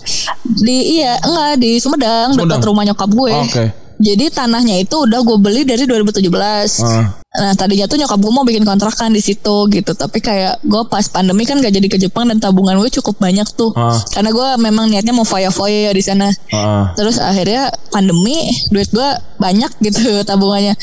Di iya enggak di Sumedang, Sumedang. dekat rumah nyokap gue Oke. Jadi tanahnya itu udah gue beli dari 2017 Ah. Nah tadinya tuh nyokap gue mau bikin kontrakan di situ gitu Tapi kayak gue pas pandemi kan gak jadi ke Jepang Dan tabungan gue cukup banyak tuh Ah. Karena gue memang niatnya mau foya-foya di sana Ah. Terus akhirnya pandemi duit gue banyak gitu tabungannya.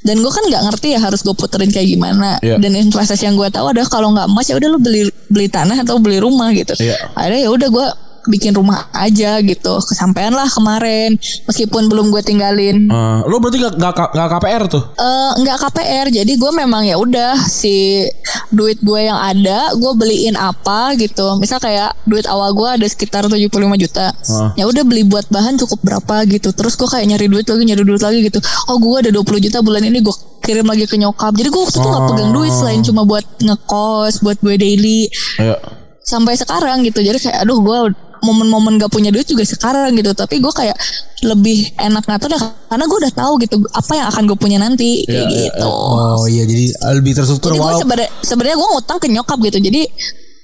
Dan gue kan nggak ngerti ya harus gue puterin kayak gimana. Iya. Dan investasi yang gue tahu adalah kalau nggak emas ya udah lu beli beli tanah atau beli rumah gitu. Iya. Akhirnya ya udah gue bikin rumah aja gitu. Kesampaian lah kemarin meskipun belum gue tinggalin. Ah. Lo berarti gak, gak, gak KPR tuh? Eh nggak KPR jadi gue memang ya udah si duit gue yang ada gue beliin apa gitu misal kayak duit awal gue ada sekitar 75 juta Ah. ya udah beli buat bahan cukup berapa gitu terus gue kayak nyari duit lagi nyari duit lagi gitu oh gue ada 20 juta bulan ini gue kirim lagi ke nyokap jadi gue waktu itu nggak pegang duit selain cuma buat ngekos buat gue daily Iya. sampai sekarang gitu jadi kayak aduh gue momen-momen gak punya duit juga sekarang gitu. Tapi gue kayak lebih enak ngatur dah karena gue udah tahu gitu apa yang akan gue punya nanti kayak Iya, iya, gitu. Oh iya jadi lebih terstruktur jadi gue sebenarnya sebenarnya gue ngutang ke nyokap gitu. Jadi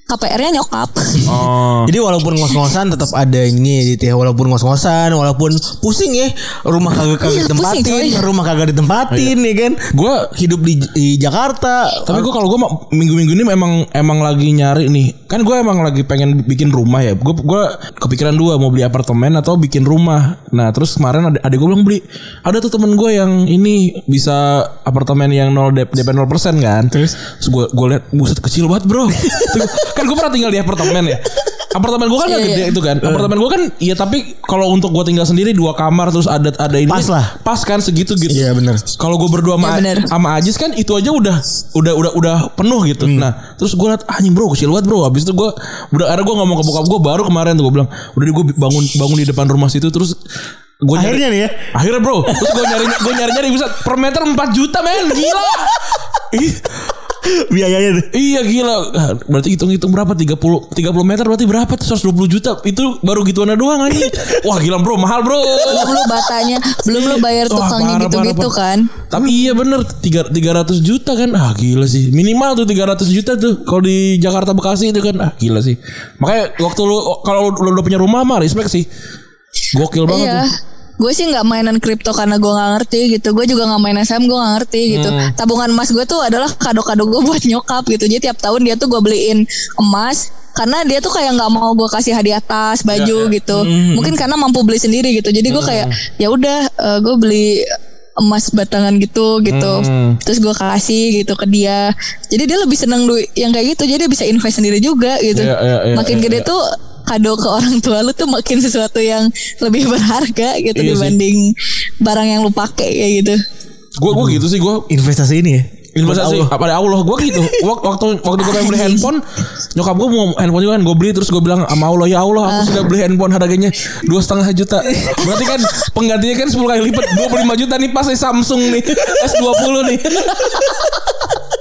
KPR-nya nyokap Oh. Jadi walaupun ngos-ngosan tetap ada ini gitu ya Walaupun ngos-ngosan Walaupun pusing ya Rumah kagak kagak Iya, pusing, ditempatin coy. Rumah kagak ditempatin ya kan Gue Hidup di, di Jakarta Tapi gue kalau gue minggu-minggu ini emang emang lagi nyari nih. Kan gue emang lagi pengen bikin rumah ya. Gue gua kepikiran dua mau beli apartemen atau bikin rumah. Nah terus kemarin ada adik gue bilang beli. Ada tuh temen gue yang ini bisa apartemen yang 0 DP, DP 0% kan. Terus gue gue liat buset kecil banget bro. Kan gue pernah tinggal di apartemen ya. Apartemen gue kan nggak Iya, gede iya. itu kan. Apartemen gue kan iya tapi kalau untuk gue tinggal sendiri dua kamar terus ada ada ini Pas lah. Pas kan segitu gitu. Iya bener Kalau gue berdua sama Ya, bener. sama Ajis kan itu aja udah udah udah udah penuh gitu. Hmm. Nah, terus gue liat "Ah, anjing bro kecil banget bro. Habis itu gue udah akhirnya gue ngomong ke bokap gue baru kemarin tuh gue bilang udah gue bangun bangun di depan rumah situ terus gue Akhirnya nih ya Akhirnya bro Terus gue nyari Gue nyari nyari bisa Per meter 4 juta men Gila Ih, Biayanya tuh. Iya gila. Ah, Berarti hitung-hitung berapa? 30 30 meter berarti berapa tuh? 120 juta. Itu baru gituan doang aja Wah gila bro. Mahal bro. Belum lu batanya belum lu bayar tukangnya gitu-gitu kan? Tapi iya bener. Tiga, 300 juta kan? Ah gila sih. Minimal tuh 300 juta tuh. Kalau di Jakarta Bekasi itu kan? Ah gila sih. Makanya waktu lu Kalau lu udah punya rumah mah respect sih. Gokil banget iya. tuh gue sih nggak mainan kripto karena gue nggak ngerti gitu. Gue juga nggak main SM gue nggak ngerti gitu. Hmm. tabungan emas gue tuh adalah kado-kado gue buat nyokap gitu. Jadi tiap tahun dia tuh gue beliin emas karena dia tuh kayak nggak mau gue kasih hadiah tas Ya, baju gitu. Hmm. mungkin karena mampu beli sendiri gitu. Jadi gue kayak ya udah eh, gue beli emas batangan gitu gitu. Hmm. terus gue kasih gitu ke dia. Jadi dia lebih seneng duit yang kayak gitu. Jadi dia bisa invest sendiri juga gitu. Iya, iya, iya, makin iya, gede tuh kado ke orang tua lu tuh makin sesuatu yang lebih berharga gitu Iya sih. dibanding barang yang lu pakai kayak gitu. Gue gue gitu sih gue Investasi ini ya? Investasi pada Allah. Gue gitu. Wak- Waktu waktu gue pengen beli handphone Nyokap gue mau handphone juga kan Gue beli terus gue bilang sama Allah Ya Allah aku sudah beli handphone harganya Dua setengah juta. Berarti kan penggantinya kan 10 kali lipat 25 juta nih pas nih Samsung nih S20 nih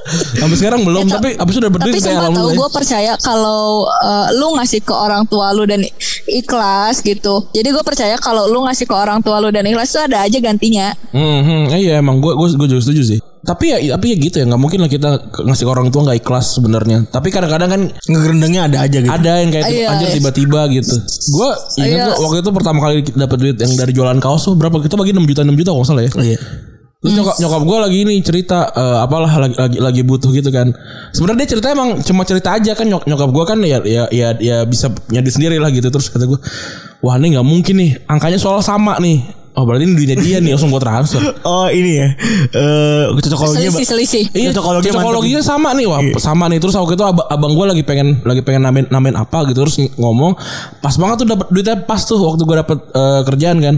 Sampai sekarang belum Ya, Tapi abis sudah berdiri Tapi sumpah tahu alhamdulillah gue percaya kalau uh, lu ngasih ke orang tua lu dan ikhlas gitu. Jadi gue percaya kalau lu ngasih ke orang tua lu dan ikhlas tuh ada aja gantinya. Hmm, hmm, iya emang gue gue gue juga setuju sih. Tapi ya tapi ya gitu ya nggak mungkin lah kita ngasih ke orang tua nggak ikhlas sebenarnya. Tapi kadang-kadang kan Ngegerendengnya ada aja gitu ada yang kayak Iya, anjir iya. tiba-tiba gitu. Gue ingat Iya. tuh waktu itu pertama kali dapat duit yang dari jualan kaos tuh berapa kita bagi 6 juta 6 juta kalau salah ya. Iya Terus nyokap nyokap gue lagi ini cerita eh, apalah lagi, lagi lagi butuh gitu kan. Sebenarnya dia cerita emang cuma cerita aja kan nyok, nyokap gue kan ya ya ya ya bisa nyari sendiri lah gitu terus kata gue wah ini nggak mungkin nih angkanya soal sama nih. Oh berarti ini duitnya dia nih langsung gue transfer. Oh ini ya Eh Cocokologinya Selisih selisih. Iya, Cocokologinya cocokologinya sama nih, wah sama nih. Terus waktu itu ab- abang gue lagi pengen lagi pengen namain namain apa gitu terus ng- ngomong pas banget tuh dapat duitnya pas tuh waktu gue dapet eh, kerjaan kan.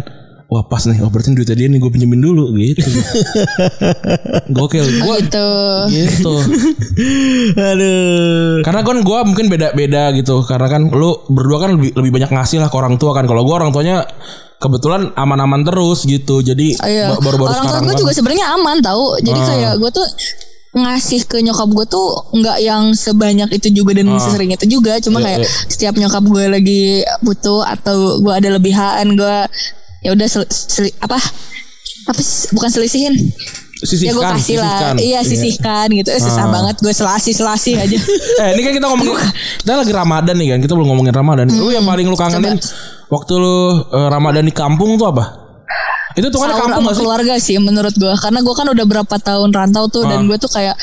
Wah pas nih, oh berarti duitnya dia nih gue pinjemin dulu gitu. Gokil, gue gitu. gitu. Aduh. Karena kan gue mungkin beda-beda gitu. Karena kan lu berdua kan lebih lebih banyak ngasih lah ke orang tua kan. Kalau gue orang tuanya kebetulan aman-aman terus gitu. Jadi Iya. ba- baru-baru Orang tua gue kan. juga sebenarnya aman tahu. Jadi Ah. kayak gue tuh ngasih ke nyokap gue tuh nggak yang sebanyak itu juga dan sesering itu juga. Cuma Iya, kayak iya. setiap nyokap gue lagi butuh atau gue ada lebihan gue ya udah sel- sel- apa? Apa bukan selisihin. Ya gue Sisihkan, kasih sisihkan. lah iya. sisihkan gitu. Eh, susah banget gue selasi selasi aja. Eh ini kan kita ngomongin Kita lagi Ramadan nih kan? Kita belum ngomongin Ramadan. Lu yang paling lu kangenin Waktu lu eh, Ramadan di kampung tuh apa? Itu tuh kan kampung sama gak sih? keluarga sih menurut gue karena gue kan udah berapa tahun rantau tuh dan Ah. gue tuh kayak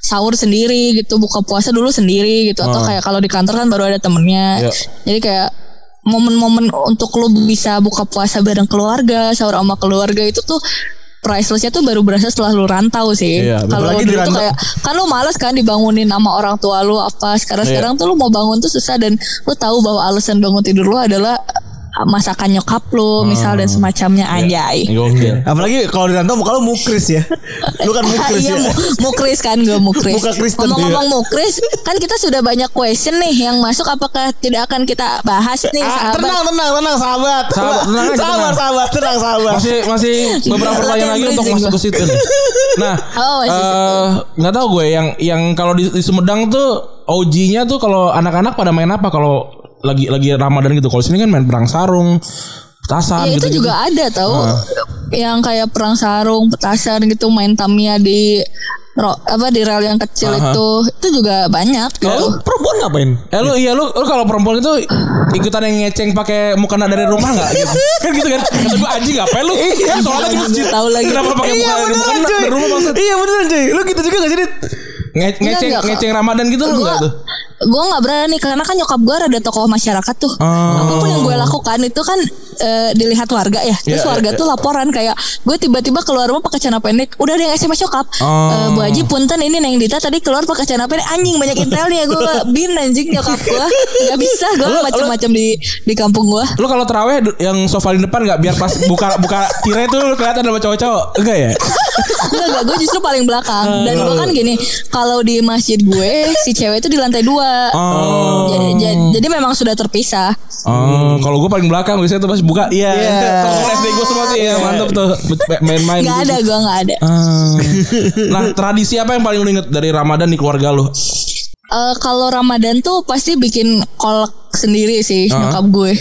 sahur sendiri gitu buka puasa dulu sendiri gitu. Atau kayak kalau di kantor kan baru ada temennya. Ah. Iya. jadi kayak momen-momen untuk lu bisa buka puasa bareng keluarga sahur sama keluarga itu tuh pricelessnya tuh baru berasa setelah lu rantau sih. Iya, Kalau dulu tuh rantau- kayak kan lu males kan dibangunin sama orang tua lu apa sekarang sekarang Iya. tuh lu mau bangun tuh susah dan lu tahu bahwa alasan bangun tidur lu adalah masakan nyokap lu misal dan semacamnya anjay. Gokil Apalagi kalau di rantau muka lu mukris ya. Lu kan mukris iya, ya. mu- mukris kan gue mukris. Muka Kristen. Ngomong-ngomong mukris, kan kita sudah banyak question nih yang masuk apakah tidak akan kita bahas nih Ah, sahabat. tenang tenang tenang sahabat. Sahabat, tenang aja, sahabat, tenang. sahabat, tenang sahabat. Masih masih beberapa pertanyaan lagi untuk masuk ke situ nih. Nah, Oh, eh, nggak tahu gue yang yang kalau di, di Sumedang tuh OG-nya tuh kalau anak-anak pada main apa kalau lagi lagi Ramadan gitu. Kalau sini kan main perang sarung, petasan Ya gitu. itu juga ada tahu yang kayak perang sarung, petasan gitu, main Tamiya di ro, apa di rel yang kecil Aha. itu itu juga banyak Ya, gitu. lu perempuan ngapain? Eh lu iya lu, lu kalau perempuan itu ikutan yang ngeceng pakai mukena dari rumah nggak gitu? kan gitu kan? Kata gue anjing ngapain lu? Iya, sholat di masjid. Tahu lagi. Kenapa pakai Iya mukena dari mukena dari rumah maksud? Iya beneran cuy. Lu gitu juga gak sih Dit? Nge- ngeceng enggak, ngeceng Ramadan gitu lu Gua enggak tuh? Gue nggak berani karena kan nyokap gue ada tokoh masyarakat tuh. Oh. Apa pun yang gue lakukan itu kan eh, dilihat warga ya. Terus Iya, warga iya, tuh laporan kayak gue tiba-tiba keluar rumah pakai celana pendek. Udah ada yang SMS nyokap. Oh. Eh, Bu Haji punten ini Neng Dita tadi keluar pakai celana pendek anjing banyak intelnya gue bin anjing nyokap gue. Gak bisa gue macam-macam di di kampung gue. Lu kalau terawih du- yang sofa di depan nggak biar pas buka buka tirai tuh lu kelihatan sama cowok-cowok enggak ya? Enggak, enggak, gue justru paling belakang Dan gue kan gini Kalau di masjid gue Si cewek itu di lantai dua Oh. jadi, jadi, jadi memang sudah terpisah Oh, kalau gue paling belakang biasanya tuh pas buka. Iya. Temen SD gue semua tuh ya mantep tuh main-main. Gak gitu. ada gue gak ada Ah. Nah, tradisi apa yang paling lu inget dari Ramadan di keluarga lu? Eh, Kalau Ramadan tuh pasti bikin kolak sendiri sih Ah. Nyokap gue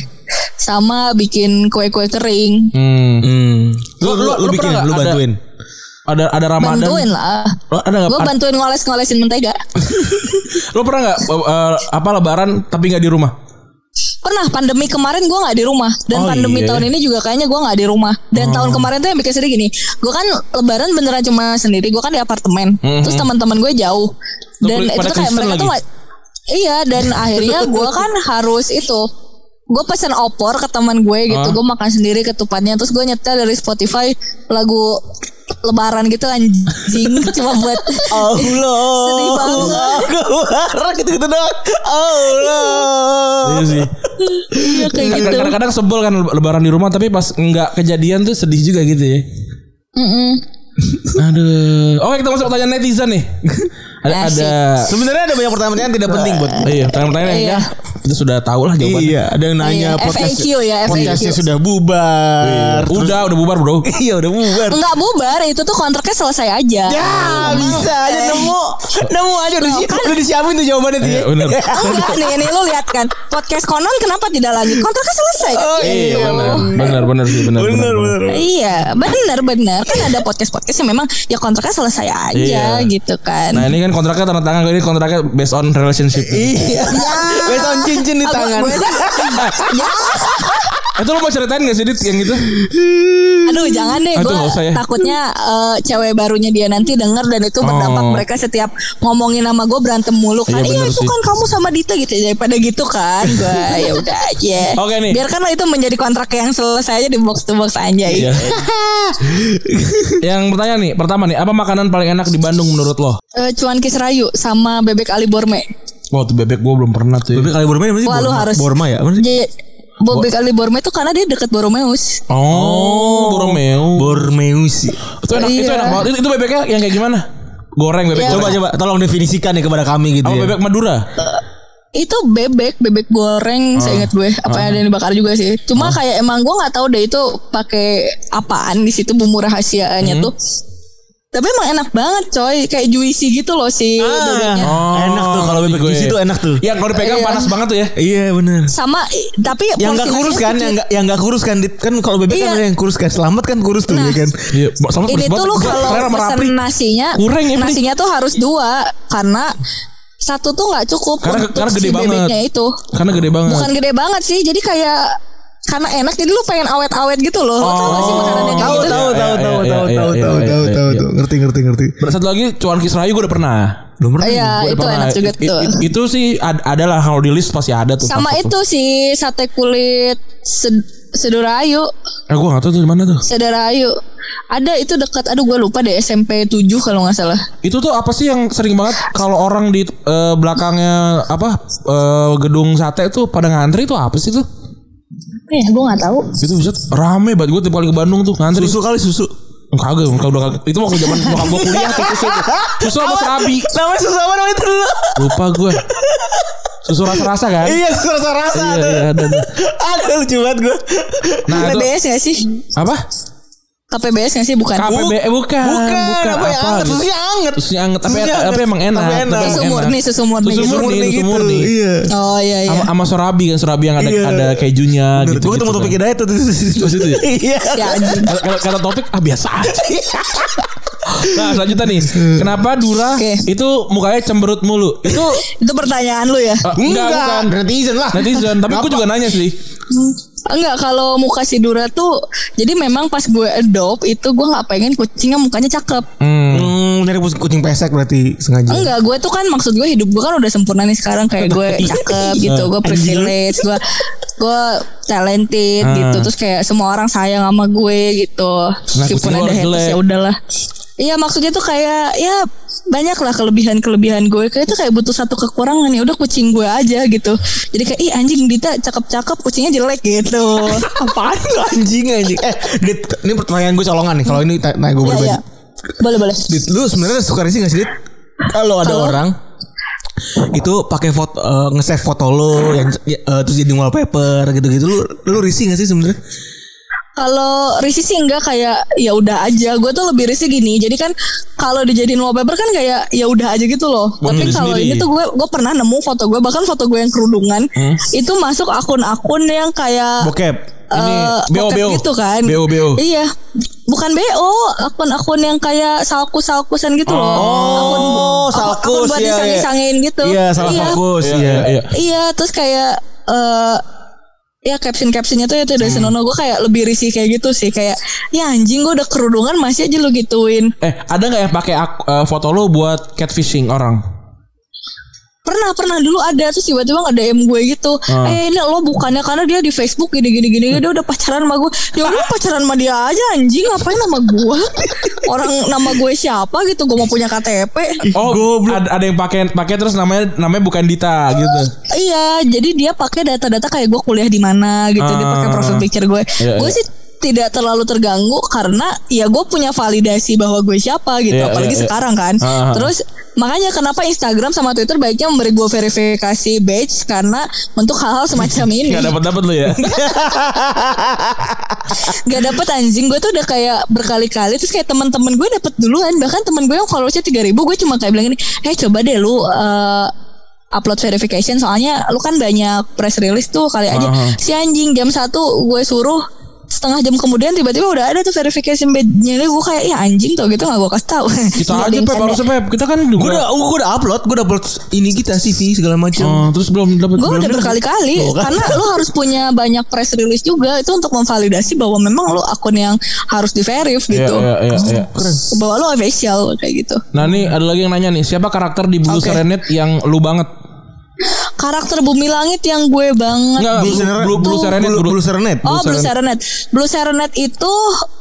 Sama bikin kue-kue kering Hmm. Hmm. Lu, Lu- lu, lu- lu bikin, lu nggak ada- bantuin. Ada ada Ramadan. Bantuin lah ada nggak? Gue bantuin ngoles-ngolesin mentega Lu pernah nggak eh, apa Lebaran tapi nggak di rumah? Pernah pandemi kemarin gue nggak di rumah dan Oh, pandemi iya. tahun ini juga kayaknya gue nggak di rumah dan tahun kemarin tuh yang bikin sedih gini gue kan lebaran beneran cuma sendiri gue kan di apartemen terus teman-teman gue jauh dan itu tuh kayak mereka tuh lagi? nggak- iya dan akhirnya gue kan harus itu gue pesen opor ke teman gue gitu Ah. gue makan sendiri ketupatnya terus gue nyetel dari Spotify lagu lebaran gitu anjing cuma buat Allah. Sedih banget. Keluar gitu-gitu doang. Allah. Iya sih. Iya, kayak gitu Kadang-kadang sebel kan lebaran di rumah tapi pas nggak kejadian tuh sedih juga gitu ya. Mm-mm. Aduh. Oke kita masuk pertanyaan netizen nih. Ada ada Sebenarnya ada banyak pertanyaan yang tidak penting buat iya pertanyaan-pertanyaan yang Iya. ya kita sudah tahu lah jawabannya. Iya, ada yang nanya Iya, podcast FAQ ya, FAQ. podcastnya sudah bubar. Udah udah bubar bro. Iya udah bubar. Enggak bubar itu tuh kontraknya selesai aja Ya bisa aja nemu nemu aja udah, si- udah disiapin tuh jawabannya tuh. Iya, ya. bener. Enggak nih ini lu lihat kan podcast konon kenapa tidak lanjut kontraknya selesai kan? Oh, Iya benar benar benar sih benar bener. Iya benar benar kan ada podcast podcast yang memang ya kontraknya selesai aja Iya. gitu kan. Nah ini kan kontraknya tanda tangan ini kontraknya based on relationship. Iya. Based on cincin di tangan. ya. Itu lu mau ceritain gak sih Dit yang gitu? Aduh jangan deh Aduh, gue ya. takutnya eh, cewek barunya dia nanti denger dan itu berdampak Oh. mereka setiap ngomongin nama gue berantem mulu kan. Iya, Iya, itu sih. kan kamu sama Dita gitu daripada gitu kan. Gue ya udah aja. Oke nih. Biarkanlah itu menjadi kontrak yang selesai aja di box to box aja. Iya. yang pertanyaan nih, pertama nih, apa makanan paling enak di Bandung menurut lo? Eh, cuan kis rayu sama bebek ali borme. Wah, tuh bebek gua belum pernah tuh. ya. Bebek kali Borma ini Wah, lu Borma, harus- Borma ya? Apa sih? Bobek Ali Borme itu karena dia deket Boromeus. Oh, Boromeo. Bormeus. itu enak, itu Iya. enak banget. Itu, itu bebeknya yang kayak gimana? Goreng bebek. Iya. Coba goreng. coba tolong definisikan nih kepada kami gitu Apa ya. bebek Madura? Itu bebek, bebek goreng, Ah. saya ingat gue. Apa yang ada yang dibakar juga sih. Cuma kayak emang gue nggak tahu deh itu pakai apaan di situ bumbu rahasianya Hmm. tuh. Tapi emang enak banget coy, kayak juicy gitu loh si bebeknya. Ah, enak tuh kalau bebek juicy tuh enak tuh. Yang kalau dipegang Iya. panas banget tuh ya. Iya bener. Sama tapi Yang nggak kurus kan, yang nggak yang nggak kurus kan, kan kalau bebek kan Iya. ada yang kurus kan, selamat kan kurus tuh Nah. ya kan. Iya, sama Ini tuh lu kalau pesen nasinya, Kurang ya, nasinya tuh harus dua karena satu tuh nggak cukup Karena- untuk karena gede si banget. bebeknya itu. Karena gede banget. Bukan gede banget sih, jadi kayak karena enak jadi lu pengen awet-awet gitu loh. Lo tau gak sih makanan yang kayak Tahu gitu? tahu tahu iya, tahu iya, tahu iya, tahu tahu tahu tahu tahu ngerti ngerti ngerti. Satu lagi cuan kisrayu gue udah pernah. Belum pernah. Iya, itu pernah. enak juga tuh. i- itu sih ad- ada lah kalau di list pasti ada tuh. Sama itu si sate kulit sed Sedurayu, Eh gue gak tahu tuh di mana tuh. Sedarayu. Ada itu dekat aduh gue lupa deh SMP 7 kalau nggak salah. Itu tuh apa sih yang sering banget kalau orang di eh, belakangnya apa eh, gedung sate tuh pada ngantri itu apa sih tuh? Eh, gue nggak tahu. Itu bisa rame banget gue tiap kali ke Bandung tuh ngantri. Susu kali susu. Kagak, kagak udah kagak. Itu waktu zaman nyokap gue kuliah tuh susu. Susu sama serabi. Namanya susu apa namanya itu dulu? Lupa gue. Susu rasa-rasa kan? Iya susu rasa rasa. Iya, iya, ada, ada. Ada lucu banget gue. Nah, itu KPBS nggak sih? apa? KPBS nggak sih bukan? KPB eh, bukan. Bukan, apa yang anget, gitu. susunya anget. Susunya anget, tapi Susunya tapi anget. emang enak. Tapi enak. Susu murni, susu murni Susu gitu. murni, susu gitu. murni. Iya. Oh iya iya. Sama, sorabi kan sorabi yang ada Iya. ada kejunya gitu. Gue ketemu topik hidayat tuh. Pas itu ya? Iya. Si anjing. Kata- kata- topik ah biasa aja. Nah selanjutnya nih Kenapa Dura Oke. Itu mukanya cemberut mulu Itu Itu pertanyaan lu ya? eh, Enggak bukan Netizen lah. Netizen Tapi gue juga nanya sih Enggak kalau muka si Dura tuh jadi memang pas gue adopt itu gue nggak pengen kucingnya mukanya cakep. hmm. Hmm, nyari kucing pesek berarti sengaja. Enggak, gue tuh kan maksud gue hidup gue kan udah sempurna nih sekarang kayak gue cakep gitu, gue privilege, gue gue talented gitu, terus kayak semua orang sayang sama gue gitu, meskipun kucing lu ada haters ya udahlah. Iya maksudnya tuh kayak ya banyak lah kelebihan-kelebihan gue kayak tuh kayak butuh satu kekurangan ya udah kucing gue aja gitu jadi kayak ih anjing Dita cakep-cakep kucingnya jelek gitu Apaan lu anjing anjing? Eh, Dit, ini pertanyaan gue colongan nih. Kalau ini tanya gue berbeda. iya. boleh boleh Dit, lu sebenarnya suka risih gak sih, Dit? Kalau ada Kalau- orang itu pakai foto eh, nge-save foto lo yang eh, terus jadi wallpaper gitu-gitu lu lu risih gak sih sebenarnya? Kalau risih sih enggak kayak ya udah aja. Gue tuh lebih risih gini. Jadi kan kalau dijadiin wallpaper kan kayak ya udah aja gitu loh. Mau Tapi kalau ini tuh gue gue pernah nemu foto gue bahkan foto gue yang kerudungan itu masuk akun-akun yang kayak Bokep. Ini eh, BO, gitu kan. BO, BO. Iya. Bukan BO, akun-akun yang kayak salkus-salkusan gitu loh. akun, Oh, akun- salkus, akun buat iya, iya. disangin-sangin gitu. Iya, salah fokus. Iya, Iya. iya, iya. Iya, terus kayak eh ya caption captionnya tuh ya tuh dari Senono gue kayak lebih risih kayak gitu sih. Kayak ya anjing gue udah kerudungan masih aja lu gituin. Eh ada nggak yang pakai ak- eh, foto lo buat catfishing orang? Pernah pernah. Dulu ada terus tiba-tiba nge DM gue gitu. Eh ini lo bukannya karena dia di Facebook gini gini gini dia udah pacaran sama gue. Ya udah pacaran sama dia aja anjing. Ngapain nama gue? Orang nama gue siapa gitu? Gue mau punya KTP Oh, ada, ada yang pakai pakai terus namanya namanya bukan Dita gitu. Iya, jadi dia pakai data-data kayak gue kuliah di mana gitu, dia pakai Ah. profile picture gue. Iya, gue iya. sih tidak terlalu terganggu karena ya gue punya validasi bahwa gue siapa gitu, Iya, apalagi iya, iya. sekarang kan. Ah, ah. Terus makanya kenapa Instagram sama Twitter baiknya memberi gue verifikasi badge karena untuk hal-hal semacam ini Gak dapat dapat lo ya. gak dapet anjing gue tuh udah kayak berkali-kali terus kayak teman-teman gue dapet duluan bahkan teman gue yang followersnya tiga ribu gue cuma kayak bilang gini eh coba deh lu eh, upload verification soalnya lu kan banyak press release tuh kali aja Aha. si anjing jam satu gue suruh setengah jam kemudian tiba-tiba udah ada tuh verification badge-nya gue kayak ya anjing tuh gitu gak gue kasih tahu Kita aja Pep harusnya Pep. Kita kan juga. Gue udah gue udah upload, gue udah upload ini kita CV segala macam. Oh, terus belum dapat. gue udah berkali-kali kan. karena lu harus punya banyak press release juga itu untuk memvalidasi bahwa memang lu akun yang harus di verif Iya, gitu iya, iya, iya. bahwa lu official kayak gitu Nah nih ada lagi yang nanya nih siapa karakter di Blue Oke. Serenade yang lu banget? Karakter bumi langit yang gue banget Enggak, Blue. Blue, Blue Serenade, Blue, Blue, Blue Serenade. Oh Blue Serenade Blue Serenade itu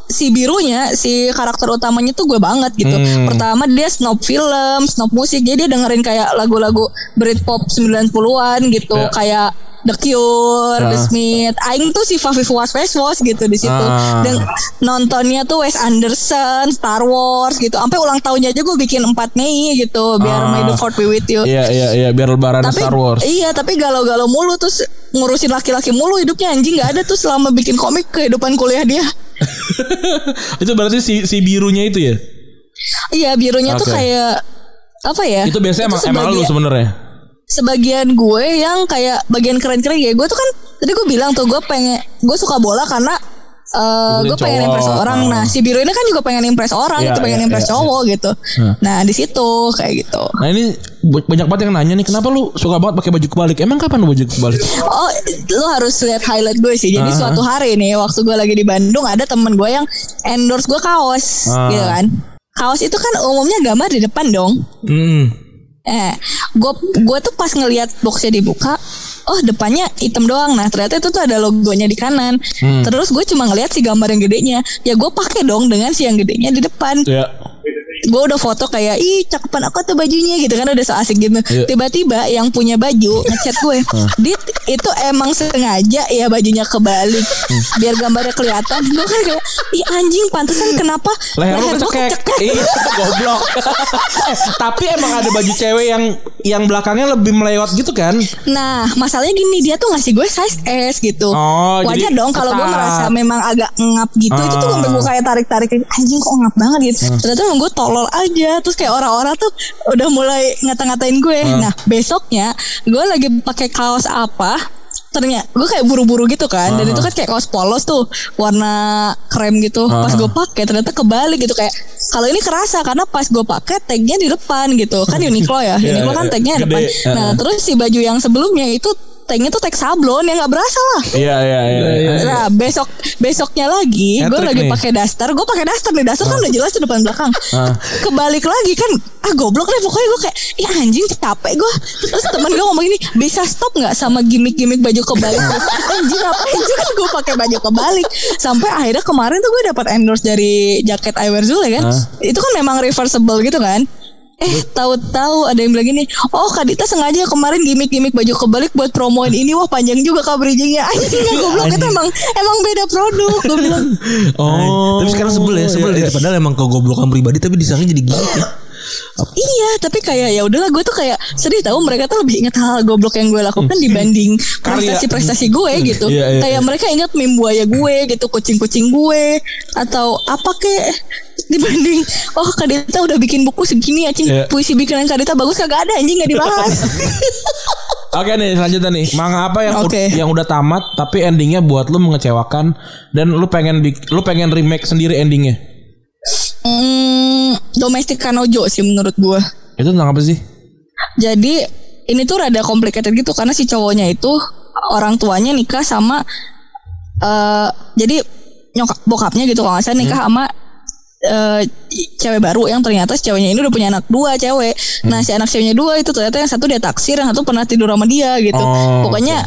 si birunya si karakter utamanya tuh gue banget gitu. Hmm. Pertama dia snob film, snob musik. Jadi dia dengerin kayak lagu-lagu Britpop 90-an gitu. Ya. Kayak The Cure, The Smith. Aing tuh si Fafi Was Was gitu di situ. Ah. Dan nontonnya tuh Wes Anderson, Star Wars gitu. Sampai ulang tahunnya aja gue bikin 4 Mei gitu biar Ah. May the Fourth be with you. Iya iya iya biar lebaran Tapi Star Wars. iya tapi galau-galau mulu terus ngurusin laki-laki mulu hidupnya anjing nggak ada tuh selama bikin komik kehidupan kuliah dia. itu berarti si si birunya itu ya? Iya birunya tuh Oke. kayak apa ya? Itu biasanya emang, emang lu sebenarnya. Sebagian gue yang kayak bagian keren-keren ya gue tuh kan tadi gue bilang tuh gue pengen gue suka bola karena eh Ngikutin gue pengen impress orang nah si biru ini kan juga pengen impress orang Iya, gitu pengen iya, impress iya, cowok gitu nah di situ kayak gitu Nah ini banyak banget yang nanya nih kenapa lu suka banget pakai baju kebalik? Emang kapan lu baju kebalik? Oh, lu harus lihat highlight gue sih. Jadi suatu hari nih, waktu gue lagi di Bandung, ada temen gue yang endorse gue kaos, Ah. gitu kan. Kaos itu kan umumnya gambar di depan dong. Hmm. Eh, gue gue tuh pas ngelihat boxnya dibuka, oh depannya hitam doang. Nah ternyata itu tuh ada logonya di kanan. Hmm. Terus gue cuma ngelihat si gambar yang gedenya. Ya gue pakai dong dengan si yang gedenya di depan. Ya. Gue udah foto kayak ih cakepan aku tuh bajunya gitu kan udah so asik gitu. Iya. Tiba-tiba yang punya baju ngechat gue, dit itu emang sengaja ya bajunya kebalik biar gambarnya kelihatan. Gue kan kayak ih anjing pantesan kenapa Leher kecekek. Iya, goblok. Tapi emang ada baju cewek yang yang belakangnya lebih melewat gitu kan? Nah, masalahnya gini dia tuh ngasih gue size S gitu. Oh, Wajar jadi dong kalau gue merasa memang agak ngap gitu. Itu tuh Ah. gue kayak tarik-tarik anjing kok ngap banget gitu. Ternyata emang gue tolol aja. Terus kayak orang-orang tuh udah mulai ngata-ngatain gue. Ah. Nah, besoknya gue lagi pakai kaos apa? Ternyata gue kayak buru-buru gitu kan. Dan itu kan kayak kaos polos tuh warna krem gitu. Pas gue pakai ternyata kebalik gitu kayak kalau ini kerasa karena pas gue pakai tagnya di depan gitu. Kan Uniqlo ya. Iya, Uniqlo kan iya. tagnya depan. Nah, Heeh. terus si baju yang sebelumnya itu tagnya tuh tag sablon ya nggak berasa lah. Iya iya iya. Nah besok besoknya lagi gue lagi pakai daster, gue pakai daster nih daster kan udah jelas tuh depan belakang. Ah. Kebalik lagi kan, ah goblok deh pokoknya gue kayak, ya anjing capek gue. Terus teman gue ngomong gini, bisa stop nggak sama gimmick-gimmick baju kebalik? anjing ngapain juga gue pakai baju kebalik? Sampai akhirnya kemarin tuh gue dapat endorse dari jaket I Wear Zule kan, Ah. itu kan memang reversible gitu kan. Eh tahu-tahu ada yang bilang gini Oh Kak Dita sengaja kemarin gimmick-gimmick baju kebalik buat promoin ini Wah panjang juga kak bridgingnya Anjing ya goblok itu emang Emang beda produk Gue bilang Oh. Tapi sekarang sebel ya, sebel iya, itu padahal emang kegoblokan pribadi tapi disangka jadi gini ya. Iya tapi kayak ya udahlah gue tuh kayak sedih tahu mereka tuh lebih ingat hal goblok yang gue lakukan dibanding Karya. prestasi-prestasi gue gitu. Iya, iya, kayak iya. mereka ingat meme buaya gue gitu, kucing-kucing gue atau apa kek dibanding oh Kadita udah bikin buku segini ya cing Iya. puisi bikinan Kadita bagus kagak ada anjing nggak dibahas. Oke nih selanjutnya nih manga apa yang Oke. yang udah tamat tapi endingnya buat lu mengecewakan dan lu pengen lu pengen remake sendiri endingnya Hmm, domestic kanojo sih menurut gue. itu tentang apa sih? Jadi ini tuh rada complicated gitu karena si cowoknya itu orang tuanya nikah sama eh jadi nyokap bokapnya gitu kalau nggak salah nikah sama eh, cewek baru yang ternyata si ceweknya ini udah punya anak dua cewek. Nah si anak ceweknya dua itu ternyata yang satu dia taksir, yang satu pernah tidur sama dia gitu. Oh, Pokoknya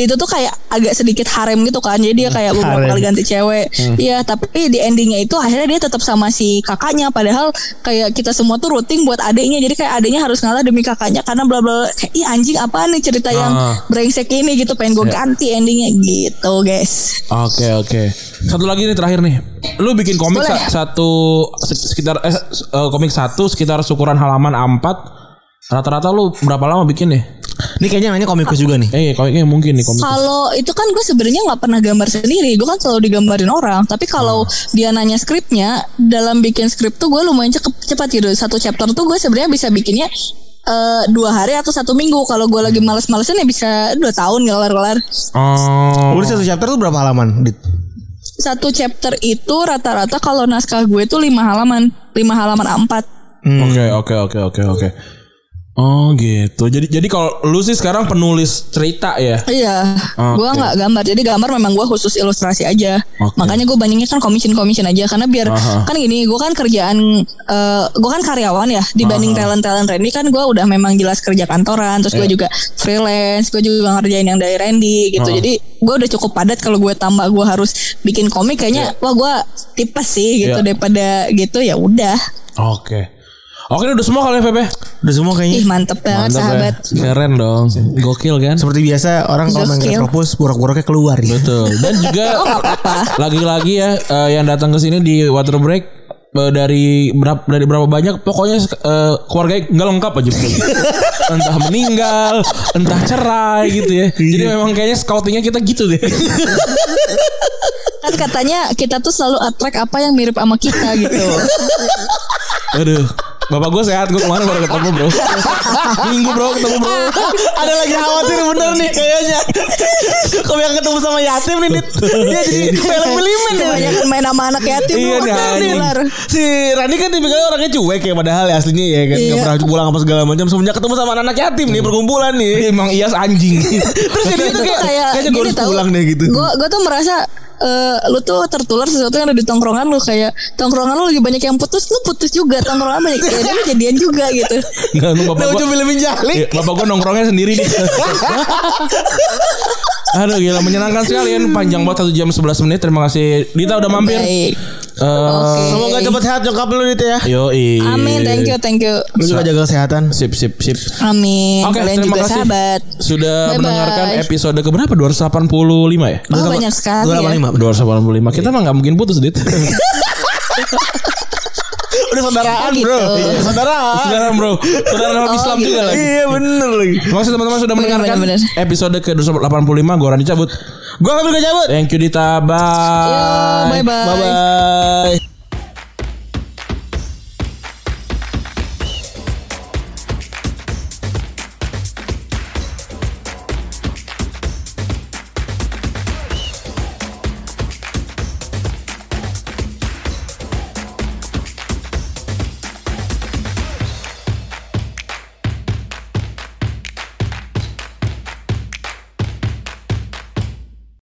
itu tuh kayak agak sedikit harem gitu kan. Jadi dia kayak beberapa Harem. kali ganti cewek. Iya, tapi di endingnya itu akhirnya dia tetap sama si kakaknya padahal kayak kita semua tuh rooting buat adiknya. Jadi kayak adiknya harus ngalah demi kakaknya karena bla bla kayak ih anjing apa nih cerita yang Ah. brengsek ini gitu pengen gue ganti endingnya gitu, guys. Oke oke. Satu lagi nih terakhir nih. Lu bikin komik Boleh. sa- satu se- sekitar eh, eh, komik satu sekitar syukuran halaman A4. Rata-rata lu berapa lama bikin nih? Ini kayaknya nanya komikus juga nih. Eh komiknya mungkin nih komik. Kalau itu kan gue sebenarnya nggak pernah gambar sendiri, gue kan selalu digambarin orang. Tapi kalau dia nanya skripnya, dalam bikin skrip tuh gue lumayan cepat cepat gitu. Satu chapter tuh gue sebenarnya bisa bikinnya eh, dua hari atau satu minggu. Kalau gue lagi males-malesan ya bisa dua tahun kelar-kelar. Oh. Udah satu chapter tuh berapa halaman? Dit? Satu chapter itu rata-rata kalau naskah gue tuh lima halaman, lima halaman A4. Oke oke oke oke oke. Oh gitu. Jadi jadi kalau lu sih sekarang penulis cerita ya? Iya, Oke. gue nggak gambar. Jadi gambar memang gue khusus ilustrasi aja. Oke. Makanya gue banyaknya kan commission commission aja karena biar Aha. kan gini, gue kan kerjaan, eh gue kan karyawan ya dibanding talent talent Randy kan gue udah memang jelas kerja kantoran. Terus gue Iya. juga freelance, gue juga ngerjain yang dari Randy gitu. Oh. Jadi gue udah cukup padat kalau gue tambah gue harus bikin komik kayaknya wah gue tipes sih gitu Iya. daripada gitu ya udah. Oke. Oke udah semua kali ya Pepe. Udah semua Ih kayaknya. mantep banget Mantap sahabat. ya. Keren dong. Gokil kan? Seperti biasa orang kalau main. Retropus buruk-buruknya keluar ya. Betul. Dan juga Oh lagi-lagi ya eh, yang datang ke sini di water break eh, dari berapa dari berapa banyak pokoknya eh, keluarga nggak lengkap aja entah meninggal entah cerai gitu ya jadi memang kayaknya scoutingnya kita gitu deh Kan katanya kita tuh selalu attract apa yang mirip sama kita gitu. aduh bapak gue sehat gue kemarin baru ketemu bro minggu bro ketemu bro Ada lagi khawatir bener nih kayaknya. Kalau yang ketemu sama yatim nih Dit. Dia jadi film milimen ya. Kebanyakan main sama anak yatim. Iya nih. Si Rani kan tipikalnya orangnya cuek ya padahal ya aslinya ya kan Iya. Gak pernah pulang apa segala macam semenjak ketemu sama anak yatim nih perkumpulan nih. emang ias anjing Terus jadi itu kayak kayak kayaknya gue harus pulang deh gitu. Gue tuh merasa eh, lu tuh tertular sesuatu yang ada di tongkrongan lu kayak tongkrongan lu lagi banyak yang putus lu putus juga tongkrongan banyak ya dia jadian juga gitu. Nggak lu bapak gue ujung filmin jalik. Iya, bapak gue nongkrongnya sendiri nih. Aduh gila menyenangkan sekali ya Panjang banget 1 jam 11 menit. Terima kasih. Dita udah mampir. Baik Eh, Semoga cepat sehat nyokap lu Dit ya. Yo amin thank you thank you Lu juga jaga kesehatan. Sip sip sip amin Oke kalian terima juga kasih sahabat Sudah Bye-bye. mendengarkan episode keberapa 285 ya oh banyak sekali ya 285. 285 Kita mah gak mungkin putus Dit Udah saudaraan Oh, bro. gitu. Iya, Saudaraan. Saudara bro Saudara dalam Islam gitu. juga lagi Iya bener lagi. Terima kasih teman-teman sudah mendengarkan bener. episode ke 285 Gue Rani cabut Gua ngambil cabut. Thank you Dita Bye Yo, bye-bye. Bye bye.